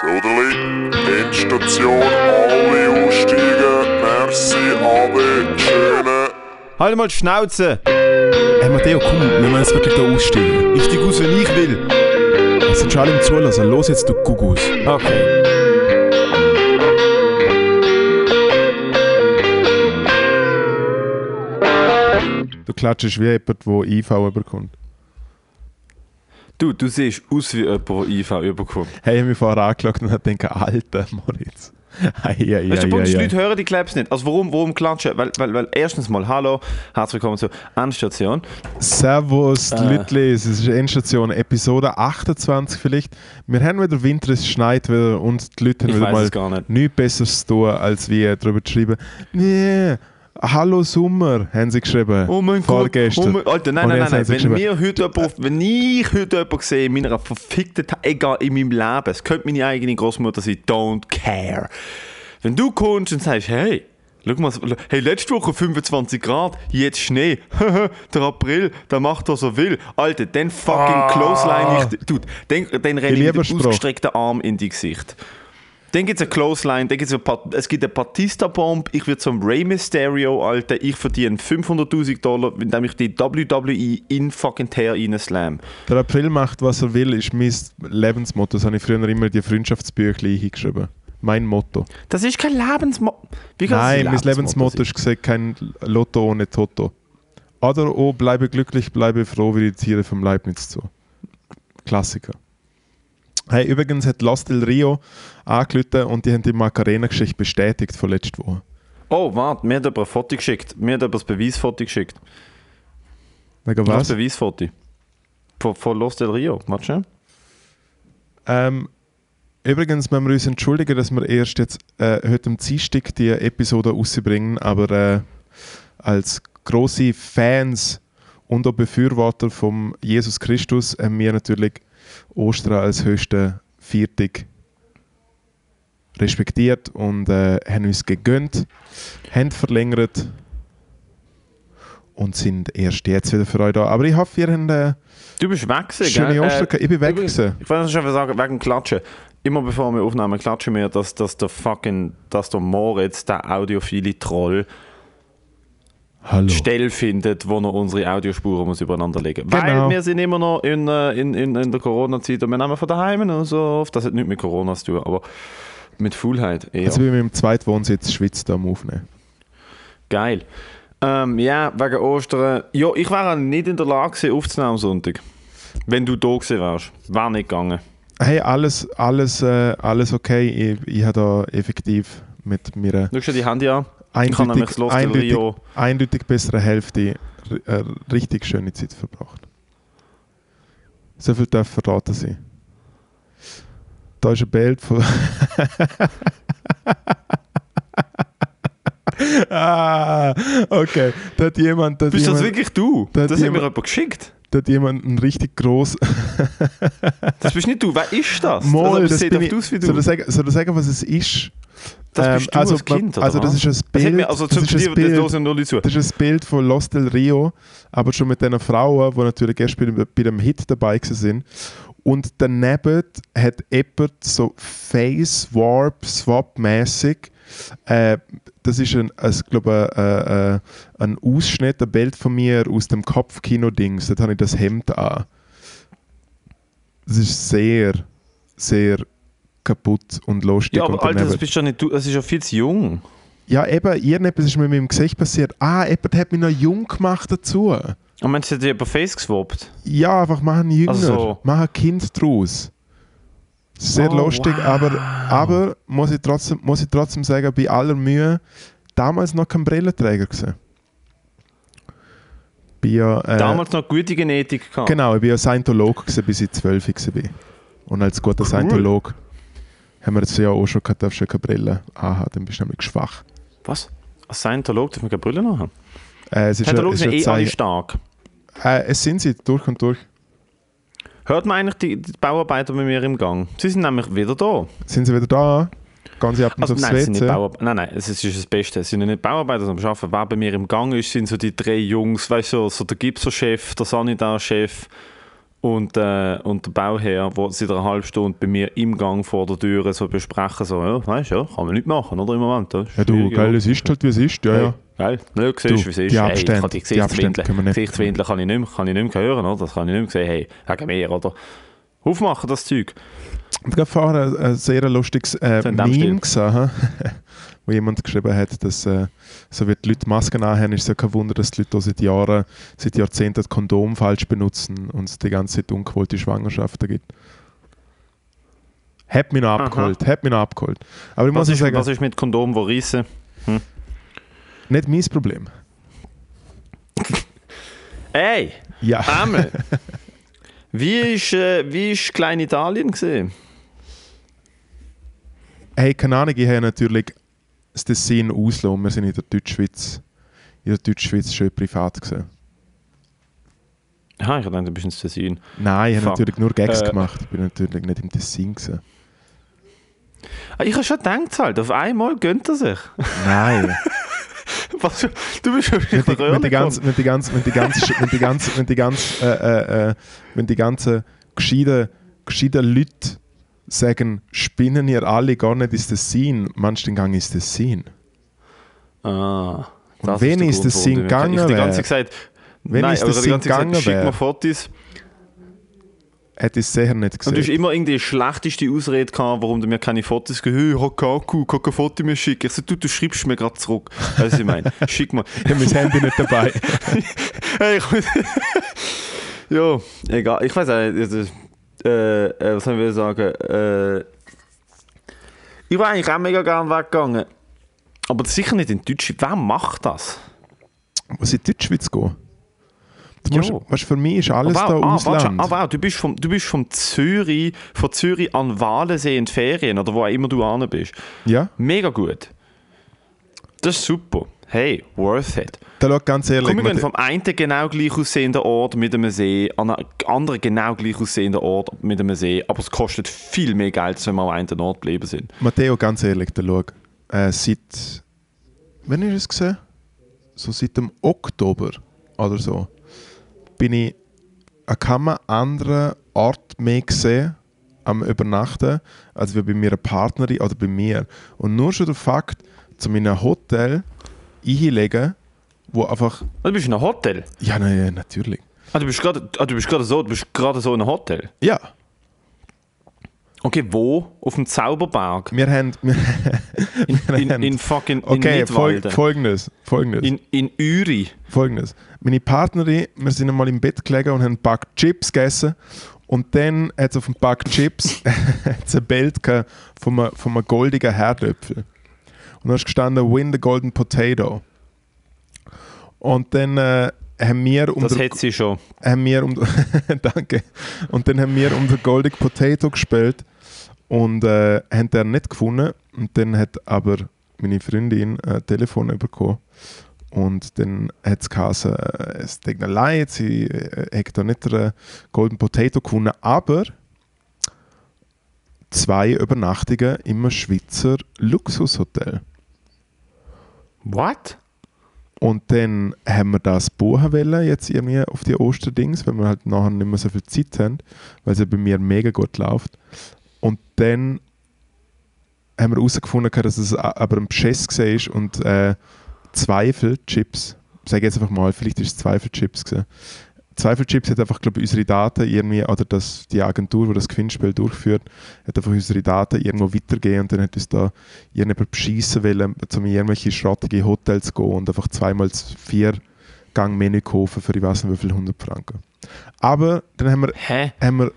Soderli, Endstation, alle aussteigen. Merci, Ade, schöne. Halt mal die Schnauze! Hey Matteo, komm, wir müssen jetzt wirklich da aussteigen. Ich steig aus, wenn ich will. Es sind schon alle im Zulassen. Los jetzt, du Gugus. Okay. Du klatschst wie jemand, der IV überkommt. Du, du siehst aus wie jemand, der IV überkommt. Hey, ich habe mich vorher angeschaut und habe gedacht, alter Moritz. Ei, ei, Weißt du, ei, ei. Leute hören die Claps nicht. Also warum, warum klatschen? Weil, weil, weil erstens mal, hallo, herzlich willkommen zur Endstation. Servus, Äh. die Leute, es ist Endstation, Episode 28 vielleicht. Wir haben wieder Winter, es schneit wieder und die Leute haben Ich wieder mal es gar nicht. nichts Besseres zu tun, als wie darüber zu schreiben. Nee, hallo Sommer, haben sie geschrieben. Oh mein Vorgestern. Gott. Oh mein, Alter, nein, Und nein, nein, nein. Wenn, mir heute jemand, wenn ich heute jemanden sehe in meiner verfickten, Ta- egal, in meinem Leben, es könnte meine eigene Großmutter sein, don't care. Wenn du kommst und sagst, hey, schau mal, hey, letzte Woche 25 Grad, jetzt Schnee, der April, der macht, was er will. Alter, dann fucking Ah. clothesline ich, dude, dann, dann renne ich mit dem ausgestreckten Arm in die Gesicht. Dann gibt es eine Clothesline, dann gibt's eine Pat es gibt eine Batista-Bomb, ich werde zum Rey Mysterio, Alter, ich verdiene 500'000 Dollar, indem ich die WWE in fucking Tear reinslam. Der April macht, was er will, ist mein Lebensmotto. Das habe ich früher immer in die Freundschaftsbücher hingeschrieben. Mein Motto. Das ist kein Lebensmotto. Nein, ein mein Lebensmotto ist gesagt, kein Lotto ohne Toto. Oder oh, bleibe glücklich, bleibe froh wie die Tiere vom Leibniz zu. Klassiker. Hey, übrigens hat Lost Del Rio angerufen und die haben die Macarena-Geschichte bestätigt von letzter Woche. Oh, warte, mir hat jemand ein Foto geschickt. Mir hat jemand das Beweisfoto geschickt. Wegen Was? Das Beweisfoto. Von, von Los del Rio. Warte schnell. Ähm, übrigens müssen wir uns entschuldigen, dass wir erst jetzt äh, heute am Dienstag die Episode rausbringen, aber äh, als große Fans und auch Befürworter von Jesus Christus haben wir natürlich Ostern als höchsten Viertag respektiert und äh, haben uns gegönnt, haben verlängert und sind erst jetzt wieder für euch da. Aber ich hoffe, ihr habt äh, Du bist weg gewesen, schöne gell? Ostern gehabt. Ich bin weg übrigens, gewesen. Ich wollte schon sagen, wegen Klatschen. Immer bevor wir aufnehmen, klatschen wir, dass, dass der fucking, dass der Moritz, der audiophile Troll, Hallo. Stelle findet, wo er unsere Audiospuren muss übereinander legen muss. Genau. Weil wir sind immer noch in, äh, in, in, in der Corona-Zeit und wir nehmen von daheim und so auf. Das hat nichts mit Corona zu tun, aber mit Faulheit eher. Also wie wir im zweiten Wohnsitz Schweiz da am Aufnehmen. Geil. Ähm, ja, wegen Ostern. Ja, ich wäre nicht in der Lage gewesen, aufzunehmen am Sonntag. Wenn du da gewesen wärst. Wäre nicht gegangen. Hey, alles, alles, äh, alles okay. Ich, ich habe da effektiv mit mir Schau dir die Handy an. Das eindeutig, eindeutig, eindeutig bessere Hälfte r- äh, richtig schöne Zeit verbracht. So viel darf verraten sein. Da ist ein Bild von. ah, okay. Da hat jemand. Da hat Bist das jemand, wirklich du? da Das hat mir jemand- geschickt. da hat jemand einen richtig groß. Das bist nicht du. Wer ist das? Mal, also, das das sieht bin ich, aus wie soll, du. ich sagen, soll ich sagen, was es ist? Das bist du also, als Kind, oder also das ist ein Das Bild, mir, also das ist ein das Bild, das ist ein Bild von Los del Rio, aber schon mit diesen Frauen, die natürlich erst bei, dem- bei dem Hit dabei sind. Und daneben hat jemand so Face Warp Swap mäßig äh, das ist ein, ein, glaube, äh, äh, ein Ausschnitt, ein Bild von mir aus dem Kopfkino-Dings. Dort habe ich das Hemd an. Das ist sehr, sehr kaputt und lustig. Ja, aber und Alter, das bist ja nicht. Das ist ja viel zu jung. ja, eben, irgendetwas ist mit meinem Gesicht passiert. Ah, jemand hat mich noch jung gemacht dazu. Und meinst du, die über Face geswappt? Ja, einfach machen jünger, Also- machen Kind draus. Sehr Oh, lustig, wow. aber, aber muss, ich trotzdem, muss ich trotzdem sagen, bei aller Mühe, damals noch kein Brillenträger gewesen. Bin ja, äh, Damals noch gute Genetik gehabt. Genau, ich war ja Scientolog, gewesen, bis ich 12 war. Und als guter Scientolog haben wir jetzt ja auch schon gehabt, darfst du keine Brille anhaben, dann bist du nämlich schwach. Was? Als Scientolog darf man keine Brille noch haben? Äh, es ist Scientologen sind eh alle stark. äh, es sind sie, durch und durch. Hört man eigentlich die, die Bauarbeiter bei mir im Gang? Sie sind nämlich wieder da. Sind sie wieder da? Sie ab und Also, aufs nein, sind? Bauarbeiter. Nein, nein, es ist das Beste. Es sind nicht Bauarbeiter, sondern arbeiten. Wer bei mir im Gang ist, sind so die drei Jungs, weißt du, so der Gipser-Chef, der Sanidar-Chef Und, äh, und der Bauherr, der seit einer halben Stunde bei mir im Gang vor der Tür so besprechen, so, ja, weißt du, ja, kann man nicht machen, oder, im Moment. Ja, du, geil, es ist halt, wie es ist, ja, ja. Geil, ne, siehst, Du, wie es ist. die hey, Abstände, ich kann die nicht- Gesichtswinkel kann ich nicht mehr, kann ich nicht mehr hören, oder? Das kann ich nicht mehr sehen. Hey, wegen mir, oder? Aufmachen, das Zeug. Ich habe vorher ein, ein sehr lustiges äh. Meme gesehen, wo jemand geschrieben hat, dass äh, so wie die Leute Masken anhaben, ist es ja kein Wunder, dass die Leute auch seit Jahren, seit Jahrzehnten das Kondom falsch benutzen und es die ganze Zeit ungewollte Schwangerschaften gibt. Hat mich noch Aha. abgeholt, hat mich noch abgeholt. Aber ich muss Was ja ist, sagen, was ist mit Kondom, die reissen? nicht mein Problem. Ey, Ja. Ämmel. wie ist, äh, wie ist Kleinitalien gesehen? Hey, keine Ahnung, ich habe natürlich das Tessin ausgelassen. Wir sind in der Deutschschweiz, in der Deutschschweiz schön privat gesehen. Ah, ich dachte, du bist ins Tessin. Nein, ich habe natürlich nur Gags Äh. gemacht. Ich bin natürlich nicht im Tessin gesehen. Ah, Ich habe schon gedacht, halt, auf einmal gönnt er sich. Nein. Was, du bist schon wieder die, wenn die ganze, wenn die ganze, wenn die ganze, wenn die ganze, wenn die ganze, äh, äh, äh, wenn die ganze gescheiten, gescheiten Leute sagen, spinnen ihr alle gar nicht Tessin, meinst du den Gang ins Tessin? Ah, Und wenn der ist Grund, das Sinn mir- Ich habe die gegangen ganze Zeit gesagt, Wenn nein, ist das gegangen schick mir Fotos. hätte ich es sicher nicht Und du hast gesehen. immer irgendwie die schlechteste Ausrede gehabt, warum du mir keine Fotos hast. Hey, ich habe kann kein Foto mehr schicken. Ich so, du, du schreibst mir gerade zurück. Weißt du, ich meine? Schick mal. Ich habe mein Handy nicht dabei. Hey, ich ja, egal. Ich weiß auch nicht. Äh, äh, was soll ich sagen? Äh, ich war eigentlich auch mega gerne weggegangen. Aber sicher nicht in Deutschland. Wer macht das? Was in die Deutschschweiz gehen? Du musst, weißt, für mich ist alles Ah, da wow, ah, warte, Ausland. ah, wow, du bist vom, du bist vom Zürich, von Zürich an Walensee in Ferien oder wo auch immer du an bist. Ja, Mega gut. Das ist super. Hey, worth it. da schau ganz ehrlich. Komm, wir gehen vom einen genau gleich aussehenden Ort mit einem See an einen anderen genau gleich aussehenden Ort mit einem See, aber es kostet viel mehr Geld, als wenn wir an einem Ort geblieben sind. Matteo, ganz ehrlich, da schau. Äh, seit. Wann ist es gesehen? So seit dem Oktober oder so. Bin ich an keinem anderen Ort mehr gesehen am Übernachten, als wie bei meiner Partnerin oder bei mir. Und nur schon der Fakt, zu meinem Hotel einlegen, wo einfach. Ah, Du bist in einem Hotel. Ja, nein, natürlich. Ah, du bist gerade ah, du bist gerade so, du bist gerade so in einem Hotel. Ja, Okay, wo? Auf dem Zauberberg. wir haben. Wir, In, in, haben- in fucking okay, in fol folgendes. folgendes. In, in Uri. Folgendes. Meine Partnerin, wir sind einmal im Bett gelegen und haben ein Pack Chips gegessen. Und dann hat es auf dem Pack Chips hat's ein Bild gehabt von einem, von einem goldigen Herdöpfel. Und da ist gestanden, win the golden potato. Und dann äh, haben wir um Das hätte sie schon. haben wir um danke und dann haben wir um den Golden Potato gespielt und äh, haben den nicht gefunden und dann hat aber meine Freundin ein Telefon bekommen und dann hat es geheißen, äh, es tut mir leid, sie äh, hat da nicht den Golden Potato gefunden, aber zwei Übernachtungen im Schweizer Luxushotel. What? Und dann haben wir das buchen wollen, jetzt irgendwie auf die Osterdings, weil wir halt nachher nicht mehr so viel Zeit haben, weil es ja bei mir mega gut läuft. Und dann haben wir herausgefunden, dass es aber ein Beschiss war und äh, Zweifelchips, sage jetzt einfach mal, vielleicht ist es Zweifelchips gewesen. Zweifelchips hat einfach, glaube ich, unsere Daten irgendwie, oder das, die Agentur, die das Gewinnspiel durchführt, hat einfach unsere Daten irgendwo weitergegeben und dann hat uns da irgendjemand beschissen wollen, um in irgendwelche schrottige Hotels zu gehen und einfach zweimal vier Gang Menü kaufen für ich weiß nicht wie viel 100 Franken. Aber dann haben wir, Hä? haben wir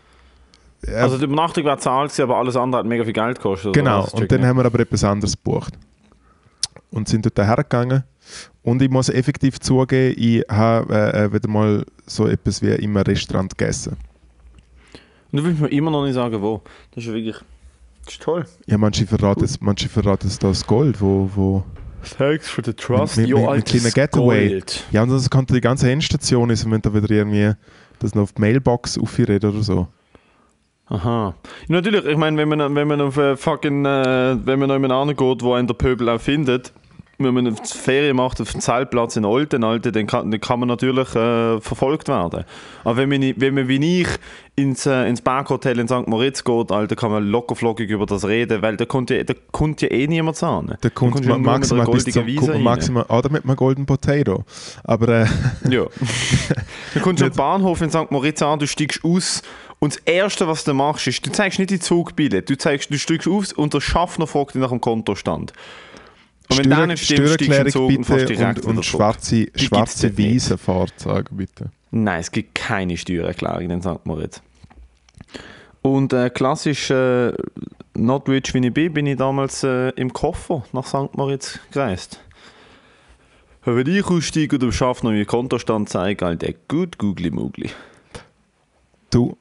äh, Also die Übernachtung war zahlt, aber alles andere hat mega viel Geld gekostet. Genau, und dann haben wir aber etwas anderes gebucht. Und sind dort hergegangen. Und ich muss effektiv zugeben, ich habe äh, äh, wieder mal so etwas wie im Restaurant gegessen. Und du willst mir immer noch nicht sagen, wo. Das ist ja wirklich... Das ist toll. Ja, manche verraten es, manche verraten es das Gold, wo, wo... Thanks for the trust, Mit- mit- you mit kleinen Getaway. Gold. Ja, und das könnte die ganze Endstation ist, wenn da wieder irgendwie das noch auf die Mailbox aufredet oder so. Aha. Ja, natürlich, ich meine, wenn man, wenn man auf äh, fucking, äh, wenn man noch jemand angeht, wo einen der Pöbel auch findet, wenn man eine Ferien macht auf dem Zeltplatz in Olten, Alter, dann, kann, dann kann man natürlich äh, verfolgt werden. Aber wenn man, wenn man wie ich ins, äh, ins Berghotel in St. Moritz geht, Alter, kann man lockerflockig über das reden, weil da kommt ja, da kommt ja eh niemand zu. Da kommt du man maximal bis zum Wiese maximal, oder mit einem Golden Potato. Aber äh, Ja. Dann kommst du am Bahnhof in St. Moritz an, du steigst aus und das Erste, was du machst, ist, du zeigst nicht die Zugbillett, du, zeigst, du steigst aus und der Schaffner fragt dich nach dem Kontostand. Und wenn der nicht stimmt, steigst du und bitte direkt und, und zurück. schwarze, Die schwarze. Wiesenfahrzeuge, bitte. Nein, es gibt keine Steuererklärung in St. Moritz. Und äh, klassisch äh, not rich wie ich bin, bin ich damals äh, im Koffer nach St. Moritz gereist. Wenn ich aussteige und dem Schaffner meinen Kontostand zeige, Alter, gut googly moogly. Du,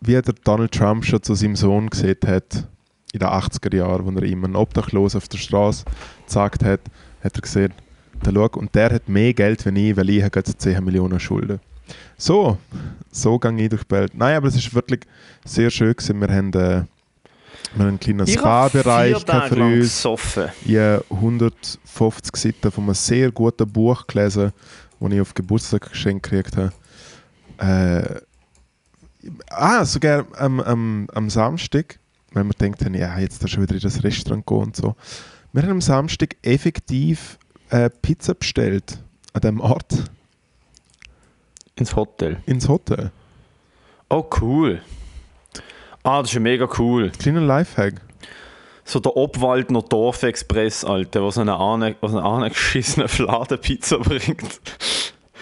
wie der Donald Trump schon zu seinem Sohn gesehen hat, in den 80er Jahren, wo er ihm einen Obdachlosen auf der Straße gesagt hat, hat er gesehen, der schau, und der hat mehr Geld wie ich, weil ich habe gerade 10 Millionen Schulden. So, so gehe ich durch die Welt. Nein, aber es ist wirklich sehr schön gewesen. Wir haben, äh, wir haben einen kleinen Spa-Bereich für uns. gesoffen. Ich habe 150 Seiten von einem sehr guten Buch gelesen, das ich auf Geburtstag geschenkt gekriegt habe. Äh, ah, sogar am, am, am Samstag, wenn wir denkt haben, ja, jetzt da schon wieder in das Restaurant gehen und so. Wir haben am Samstag effektiv äh, Pizza bestellt an dem Ort Ins Hotel. ins Hotel. Oh, cool. Ah, das ist ja mega cool. Kleiner Lifehack. So der Obwaldner Dorfexpress, Alter, was eine angeschissene Fladenpizza bringt.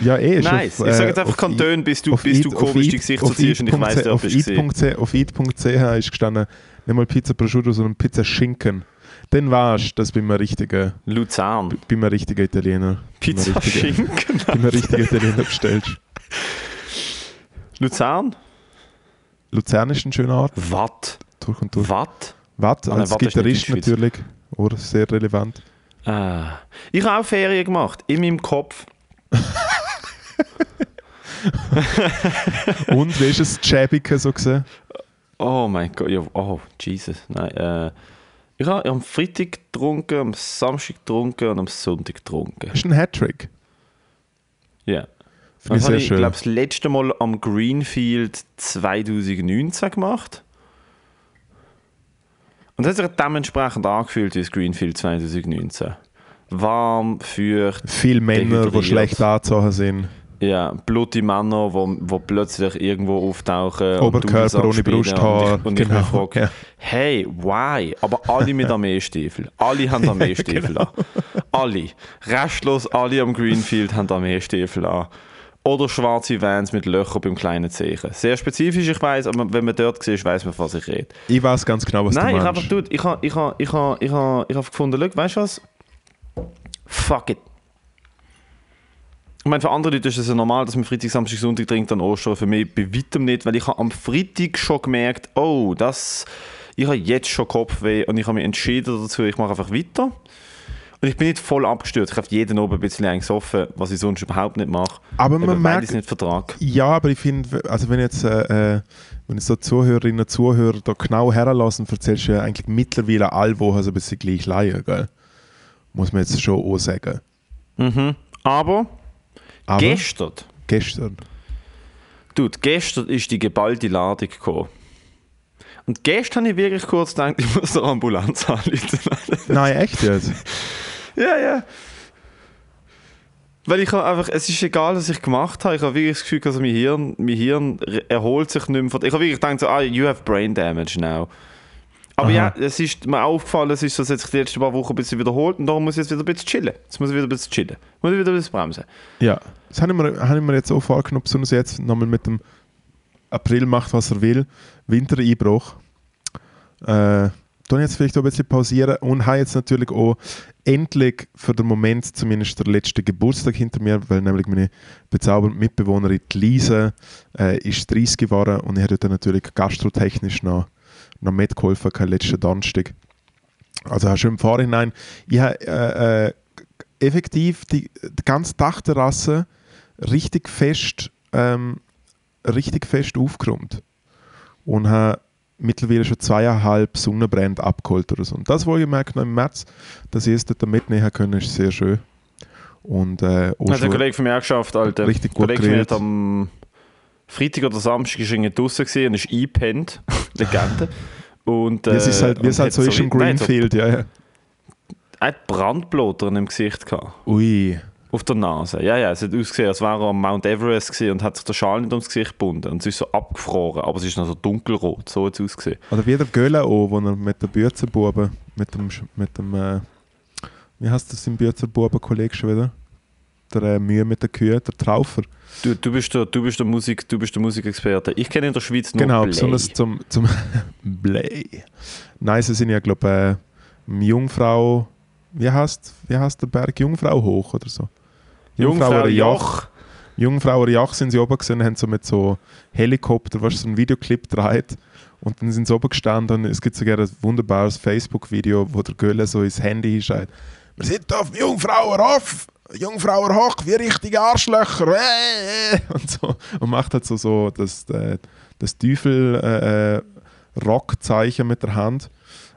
Ja, eh. Nice. auf, ich sage äh, jetzt einfach Kanton, bis du, bis du komisch die Gesichter auf ziehst und ich weiss, ob ich Auf eat.ch ist gestanden, nicht mal Pizza Prosciutto, sondern Pizza Schinken. Dann weißt du, dass bei einem richtigen, Luzern. bei einem richtigen Italiener, Pizza richtigen, Schinken. bei einem richtigen Italiener bestellst. Luzern? Luzern ist ein schöner Ort, Watt. durch und durch. Watt? Watt, Ah, als Watt Gitarrist natürlich, oder sehr relevant. Ah. Ich habe auch Ferien gemacht. In meinem Kopf. Und wie ist es Schäbige so gesehen? Oh mein Gott. Ja, oh, Jesus. Nein. Äh, ich habe am Freitag getrunken, am Samstag getrunken und am Sonntag getrunken. Ist ein Hattrick. Ja. Finde ich Das habe sehr ich, glaube das letzte Mal am Greenfield 2019 gemacht. Und das hat sich dementsprechend angefühlt wie das Greenfield 2019. Warm, feucht, Viele Männer, die schlecht angezogen sind. Ja, blutige Männer, wo, wo plötzlich irgendwo auftauchen. und Oberkörper ohne Brusthaar. Und ich, und ich Genau, mich frage, ja. hey, why? Aber alle mit Armeestiefel. Alle haben Armeestiefel an. Alle. Restlos alle am Greenfield haben Armeestiefel an. Oder schwarze Vans mit Löchern beim kleinen Zeichen. Sehr spezifisch, ich weiß, aber wenn man dort sieht, weiß man, von was ich rede. Ich weiß ganz genau, was Nein, du ich meinst. dude, ich habe ich habe ich habe ich habe ich habe gefunden, weißt du was? Fuck it. Ich meine, für andere Leute ist es ja normal, dass man Freitag, Samstag, Sonntag trinkt an Ostern. Für mich bei weitem nicht, weil ich habe am Freitag schon gemerkt, oh, das, ich habe jetzt schon Kopfweh und ich habe mich entschieden dazu, ich mache einfach weiter. Und ich bin nicht voll abgestürzt. Ich habe jeden oben ein bisschen eingesoffen, was ich sonst überhaupt nicht mache. Aber man Eben, merkt, nicht vertrage. Ja, aber ich finde, also wenn jetzt äh, äh, wenn jetzt so Zuhörerinnen und Zuhörer da genau herlassen, erzählst du ja eigentlich mittlerweile alle Wochen so ein bisschen gleich Laien, gell? Muss man jetzt schon auch sagen. Mhm. Aber, Aber gestern, gestern. Dude, gestern ist die geballte Ladung gekommen. Und gestern habe ich wirklich kurz gedacht, ich muss der Ambulanz anrufen. Nein, echt jetzt? ja, ja. Weil ich habe einfach, es ist egal, was ich gemacht habe, ich habe wirklich das Gefühl, also mein Hirn, mein Hirn erholt sich nicht mehr von... Ich habe wirklich gedacht, so, ah, you have brain damage now. Aber Aha. ja, es ist mir aufgefallen, es ist so, sich die letzten paar Wochen ein bisschen wiederholt und darum muss ich jetzt wieder ein bisschen chillen. Jetzt muss ich wieder ein bisschen chillen. Muss ich wieder ein bisschen bremsen. Ja. Das habe ich mir, habe ich mir jetzt auch vorgenommen, besonders jetzt nochmal mit dem April macht, was er will. Wintereinbruch. Äh, dann jetzt vielleicht auch ein bisschen pausieren und habe jetzt natürlich auch endlich für den Moment zumindest der letzte Geburtstag hinter mir, weil nämlich meine bezaubernde Mitbewohnerin Lise äh, ist 30 geworden und ich habe dann natürlich gastrotechnisch noch, noch mitgeholfen, kein letzten Donnerstag. Also habe schon im Vorhinein, ich habe äh, äh, effektiv die, die ganze Dachterrasse richtig fest, ähm, richtig fest aufgeräumt. Und habe mittlerweile schon zweieinhalb Sonnenbrände abgeholt oder so. Und das wohlgemerkt noch im März, dass ich es dort mitnehmen können, ist sehr schön. Und äh, Hat ein Kollege von mir auch geschafft, Alter. Richtig gut Kollege geredet. hat am Freitag oder Samstag ist irgendwie draußen und ist eingepennt. Legende. Und, wie es ist halt, wie und es halt so ist im Greenfield, ja, ja. Er hat Brandblotter im Gesicht gehabt. Ui. Auf der Nase. Ja, ja, es hat ausgesehen, als wäre er am Mount Everest und hat sich den Schal nicht ums Gesicht gebunden. Und es ist so abgefroren, aber es ist noch so dunkelrot. So hat es ausgesehen. Oder wie der Göhle auch, wo er mit den Bürzerbuben, mit dem, mit dem äh, wie heißt das im Bürzerbuben-Kollege schon wieder? Der äh, Mühe mit den Kühen, der Traufer. Du, du, bist der, du, bist der Musik, du bist der Musikexperte. Ich kenne in der Schweiz nur genau, Play. besonders zum, zum Blay. Nein, sie sind ja, glaube ich, äh, Jungfrau, wie heißt, wie heißt der Berg? Jungfrau hoch oder so? Jungfrau Joch. Joch. Jungfrauer Jach sind sie oben gesehen, haben so mit so Helikopter, was so ein Videoclip dreht. Und dann sind sie oben gestanden und es gibt sogar ein wunderbares Facebook-Video, wo der Gölle so ins Handy hinschreit. Wir sind auf dem Jungfrauer auf, Jungfrauer hoch, wie richtige Arschlöcher. äh, äh." Und, so. und macht halt so, so das, äh, das Teufel-Rock-Zeichen mit der Hand.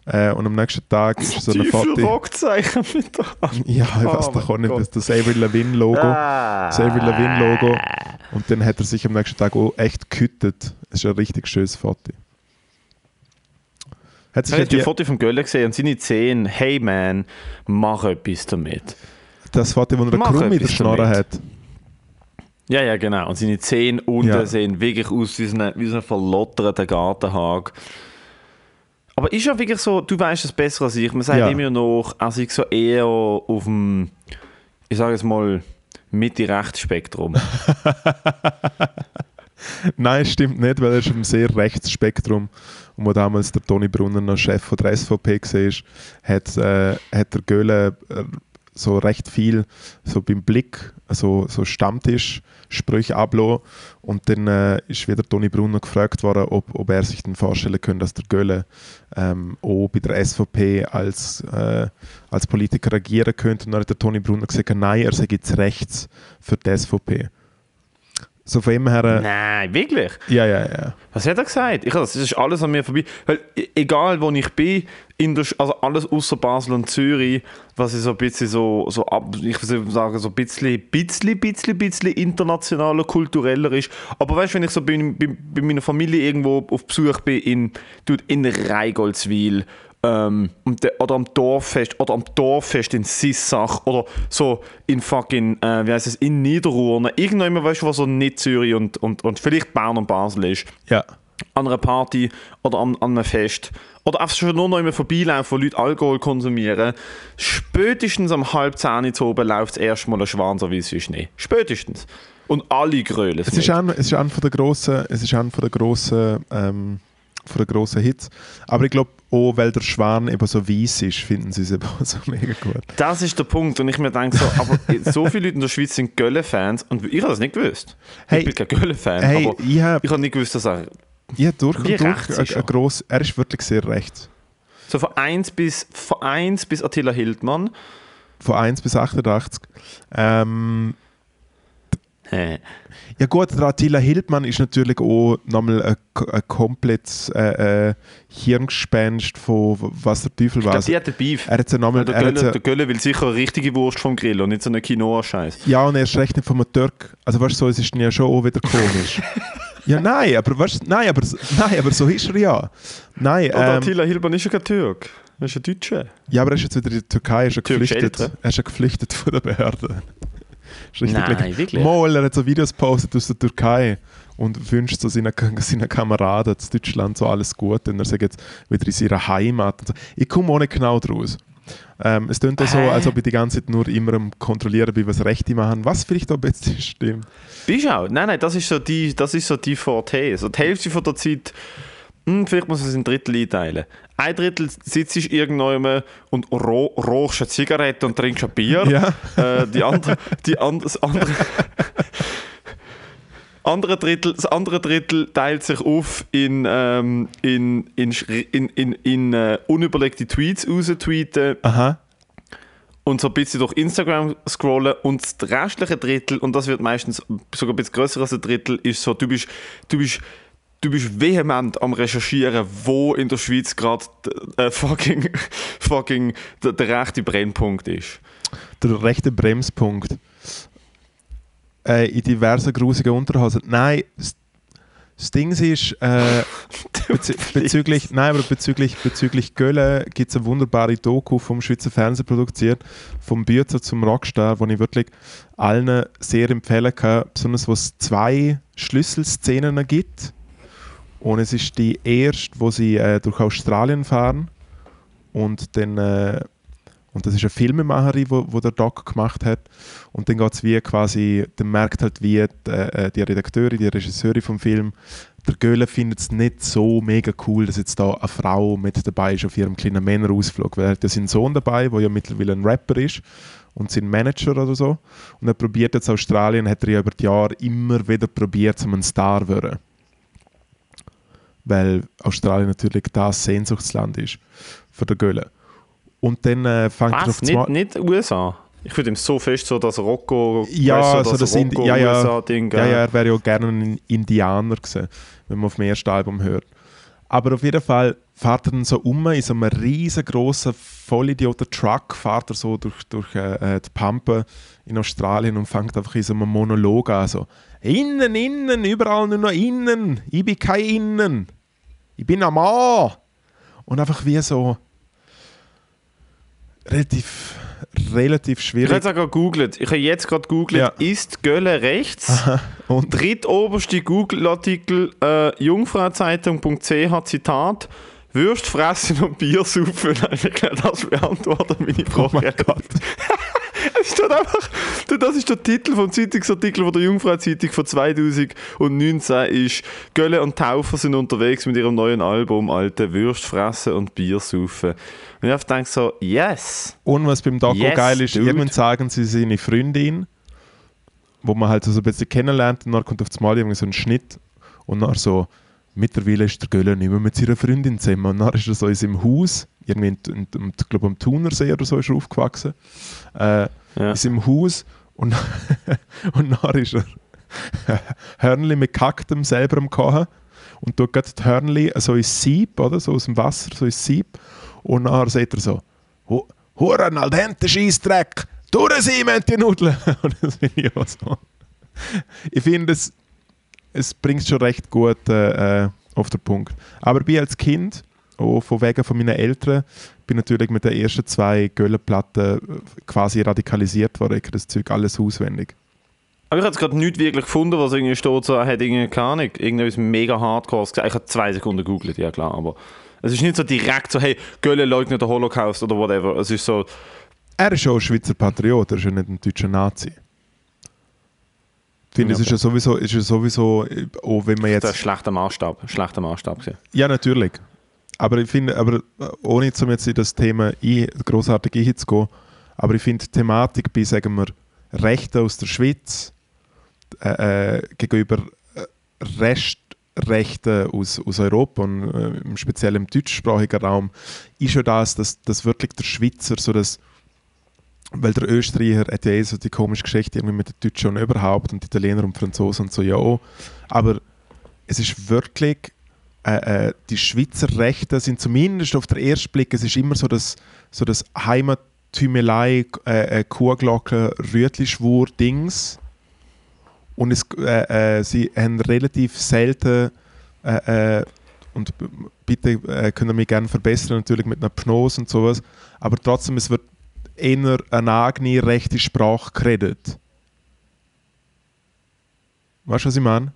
Äh, und am nächsten Tag ist so eine Teufel Foto. Rockzeichen mit der Hand. Ja, ich weiß Oh doch auch nicht, das das Avril Lavigne-Logo. Ah. Xavier Lavigne-Logo. Und dann hat er sich am nächsten Tag auch echt gehütet. Es ist ein richtig schönes Foto. Hat sich Ich habe die, Foto vom Göller gesehen und seine Zehen, hey man, mach etwas damit. Das Foto, wo er Krumm in der damit. hat. Ja, ja, genau. Und seine Zehen unten Ja. sehen wirklich aus wie so ein, wie so ein verlotterter Gartenhag. Aber ist ja wirklich so, du weißt es besser als ich. Man sagt Ja. immer noch, also ich so eher auf dem, ich sage es mal, Mitte-Rechts-Spektrum. Nein, stimmt nicht, weil er ist im sehr Rechtsspektrum. Und wo damals der Toni Brunner noch Chef von der SVP war, hat, äh, hat der Göhle äh, so recht viel so beim Blick, so, so Stammtisch-Sprüche ablassen. Und dann äh, ist wieder Toni Brunner gefragt worden, ob, ob er sich dann vorstellen könnte, dass der Göhle ähm, auch bei der SVP als, äh, als Politiker regieren könnte. Und dann hat der Toni Brunner gesagt, nein, er sei jetzt rechts für die SVP. So von ihm her... Äh, Nein, wirklich? ja, ja, ja. Was hat er gesagt? Ich, das ist alles an mir vorbei. Weil, e- egal wo ich bin, in der, also alles außer Basel und Zürich, was ich so ein bisschen so, so ab, ich würde sagen, so ein bisschen, bisschen, bisschen, bisschen internationaler, kultureller ist. Aber weißt du, wenn ich so bei, bei, bei meiner Familie irgendwo auf Besuch bin, in, in Reigoldswil, ähm, oder am Dorffest oder am Dorffest in Sissach oder so in fucking, äh, wie heißt es, in Niederurne. Irgendwann, weißt du, was so nicht Zürich und, und, und vielleicht Bern und Basel ist Ja. an einer Party oder an, an einem Fest oder einfach schon nur noch immer vorbeilaufen, wo Leute Alkohol konsumieren, spätestens am halb zehn zu oben läuft das erste Mal ein Schwan so wie Schnee. Spätestens. Und alle grölen Es ist, ein, es ist einer von der grossen, es ist einer von der grossen, ähm, von der grossen Hits. Aber ich glaube auch, weil der Schwan eben so weiß ist, finden sie es eben so mega gut. Das ist der Punkt. Und ich mir denke so, aber so viele Leute in der Schweiz sind Gölle-Fans und ich habe das nicht gewusst. Hey, ich bin kein Gölle-Fan, Hey, aber ich habe habe nicht gewusst, dass er ja, durch und durch ein, ein er? gross, er ist wirklich sehr rechts. so von 1 bis, von 1 bis Attila Hildmann. Von 1 bis 88. Ähm. Ja gut, der Attila Hildmann ist natürlich auch nochmal ein, ein komplettes äh, äh, Hirngespenst von was der Teufel war. die hat den Beef. Er hat ja nochmal... Der er Gölle, der Gölle will sicher eine richtige Wurst vom Grill und nicht so einen Quinoa-Scheiß. Ja, und er ist recht nicht vom Türk. Also weißt du, so, es ist ja schon auch wieder komisch. ja, nein, aber weißt, nein, aber nein, aber so ist er ja. Nein, Oder ähm, Attila Hildmann ist ja kein Türk. Er ist ein Deutscher. ja, aber er ist jetzt wieder in der Türkei, er ist ja geflüchtet. Eltern. Er ist ja geflüchtet von der Behörde. Richtig Nein, lecker. wirklich? Mal, er hat so Videos gepostet aus der Türkei und wünscht so seinen, seinen Kameraden in Deutschland so alles Gute und er sagt jetzt wieder in seiner Heimat. So. Ich komme auch nicht genau draus. Ähm, es klingt auch so, als ob ich die ganze Zeit nur immer am Kontrollieren bin, was Rechte machen, was vielleicht auch bisschen stimmt. Bist du auch? Nein, nein, das ist so die, das ist so die Forte. So die Hälfte von der Zeit, hm, vielleicht muss man es in Drittel einteilen. Ein Drittel sitzt irgendwann und ro rauchst eine Zigarette und trinkst ein Bier. Ja. Äh, die andere, die and, das andere, andere Drittel, das andere Drittel teilt sich auf in, ähm, in, in, in, in, in äh, unüberlegte Tweets raustweeten Aha. und so ein bisschen durch Instagram scrollen und das restliche Drittel, und das wird meistens sogar ein bisschen größer als ein Drittel, ist so, du bist, du bist du bist vehement am Recherchieren, wo in der Schweiz gerade äh, fucking, fucking der, der rechte Brennpunkt ist. Der rechte Bremspunkt. Äh, in diversen grusigen Unterhosen. Nein, das, Ding ist, äh, bezü bezüglich, nein, aber bezüglich, bezüglich Gölle gibt es eine wunderbare Doku vom Schweizer Fernsehen produziert, vom Bützer zum Rockstar, wo ich wirklich allen sehr empfehlen kann, besonders wo es zwei Schlüsselszenen gibt. Und es ist die erste, wo sie äh, durch Australien fahren und dann äh, und das ist eine Filmemacherin, wo, wo der Doc gemacht hat. Und dann geht wie quasi, dann merkt halt wie die, äh, die Redakteurin, die Regisseurin vom Film, der Göhle findet es nicht so mega cool, dass jetzt da eine Frau mit dabei ist auf ihrem kleinen Männerausflug. Weil er hat ja seinen Sohn dabei, der ja mittlerweile ein Rapper ist und sein Manager oder so. Und er probiert jetzt Australien, hat er ja über die Jahre immer wieder probiert, um ein Star zu werden. Weil Australien natürlich das Sehnsuchtsland ist für den Göhle. Und dann äh, fängt er auf Was? Nicht, nicht USA? Ich finde ihm so fest so das Rocco, ja, weißt so das das Rocco ja, ja, USA-Ding. ja, ja, er wäre ja gerne ein Indianer gewesen, wenn man auf dem ersten Album hört. Aber auf jeden Fall fährt er dann so um in so einem riesengroßen Vollidioten-Truck, fährt er so durch, durch äh, äh, die Pampe in Australien und fängt einfach in so einem Monolog an, so «Innen, innen, überall nur noch innen, ich bin kein Innen, ich bin ein Mann!» Und einfach wie so relativ, relativ Ich schwierig. habe jetzt gerade gegoogelt. Ich habe jetzt gerade gegoogelt, Ja. ist Gölle rechts? Und Drittoberste Google-Artikel, äh, jungfrauzeitung.ch, Zitat, Würst fressen und Bier saufen. Ich glaube, das beantwortet meine oh Frage. mein Gott. Es steht einfach, das ist der Titel vom Zeitungsartikel von der Jungfrau-Zeitung von 2019 ist «Gölle und Taufer sind unterwegs mit ihrem neuen Album «Alte Würst fressen und Bier saufen». Und ich habe gedacht so, yes! Und was beim Doku Yes, geil ist, dude. irgendwann sagen sie seine Freundin, wo man halt so ein bisschen kennenlernt und dann kommt auf das Mal irgendwie so ein Schnitt und dann so, mittlerweile ist der Göller nicht mehr mit seiner Freundin zusammen und dann ist er so in seinem Haus, irgendwie in, in, in, ich glaube am Thunersee oder so ist er aufgewachsen, äh, Ja. in seinem Haus und, und dann ist er Hörnli mit Kaktem selber am Kochen und tut gerade die Hörnli so ins Sieb, oder? So aus dem Wasser, so ins Sieb. Und dann sagt er so, «Hu- Huren, al dente Scheissdreck, durch sie mit die Nudeln. Und das finde ich auch so. Ich finde, es, es bringt schon recht gut äh, äh, auf den Punkt. Aber ich als Kind, auch von wegen von meinen Eltern, bin natürlich mit den ersten zwei Göllenplatten äh, quasi radikalisiert worden. Ich das Zeug alles auswendig. Aber ich habe gerade nichts wirklich gefunden, was irgendwie steht, so, hat irgendwie keine Ahnung, irgendetwas mega Hardcores gesagt. Ich habe zwei Sekunden gegoogelt, ja klar, aber es ist nicht so direkt so, hey, Gölle leugnet den Holocaust oder whatever. Es ist so, Er ist auch ein Schweizer Patriot, er ist ja nicht ein deutscher Nazi. Ich finde, es ist ja sowieso, ist ja sowieso, äh, auch wenn man das ist jetzt... schlechter Maßstab, schlechter Maßstab gewesen. Ja, natürlich. Aber ich finde, aber äh, ohne zum jetzt in das Thema ein- grossartig einzugehen, aber ich finde die Thematik bei, sagen wir, Rechten aus der Schweiz äh, äh, gegenüber Restrechten aus, aus Europa und äh, im speziellen im deutschsprachigen Raum, ist ja das, dass, dass wirklich der Schweizer so das weil der Österreicher hat ja eh so die komische Geschichte irgendwie mit den Deutschen und überhaupt und Italiener und Franzosen und so ja. Aber es ist wirklich, äh, äh, die Schweizer Rechte sind zumindest auf den ersten Blick, es ist immer so das, so das Heimattümelei, äh, äh, Kuhglocke, Rütlischwur-Dings. Und es, äh, äh, sie haben relativ selten äh, und bitte äh, können mich gerne verbessern, natürlich mit einer Pnose und sowas, aber trotzdem, es wird eher eine eigene rechte Sprache geredet. Weißt du, was ich meine?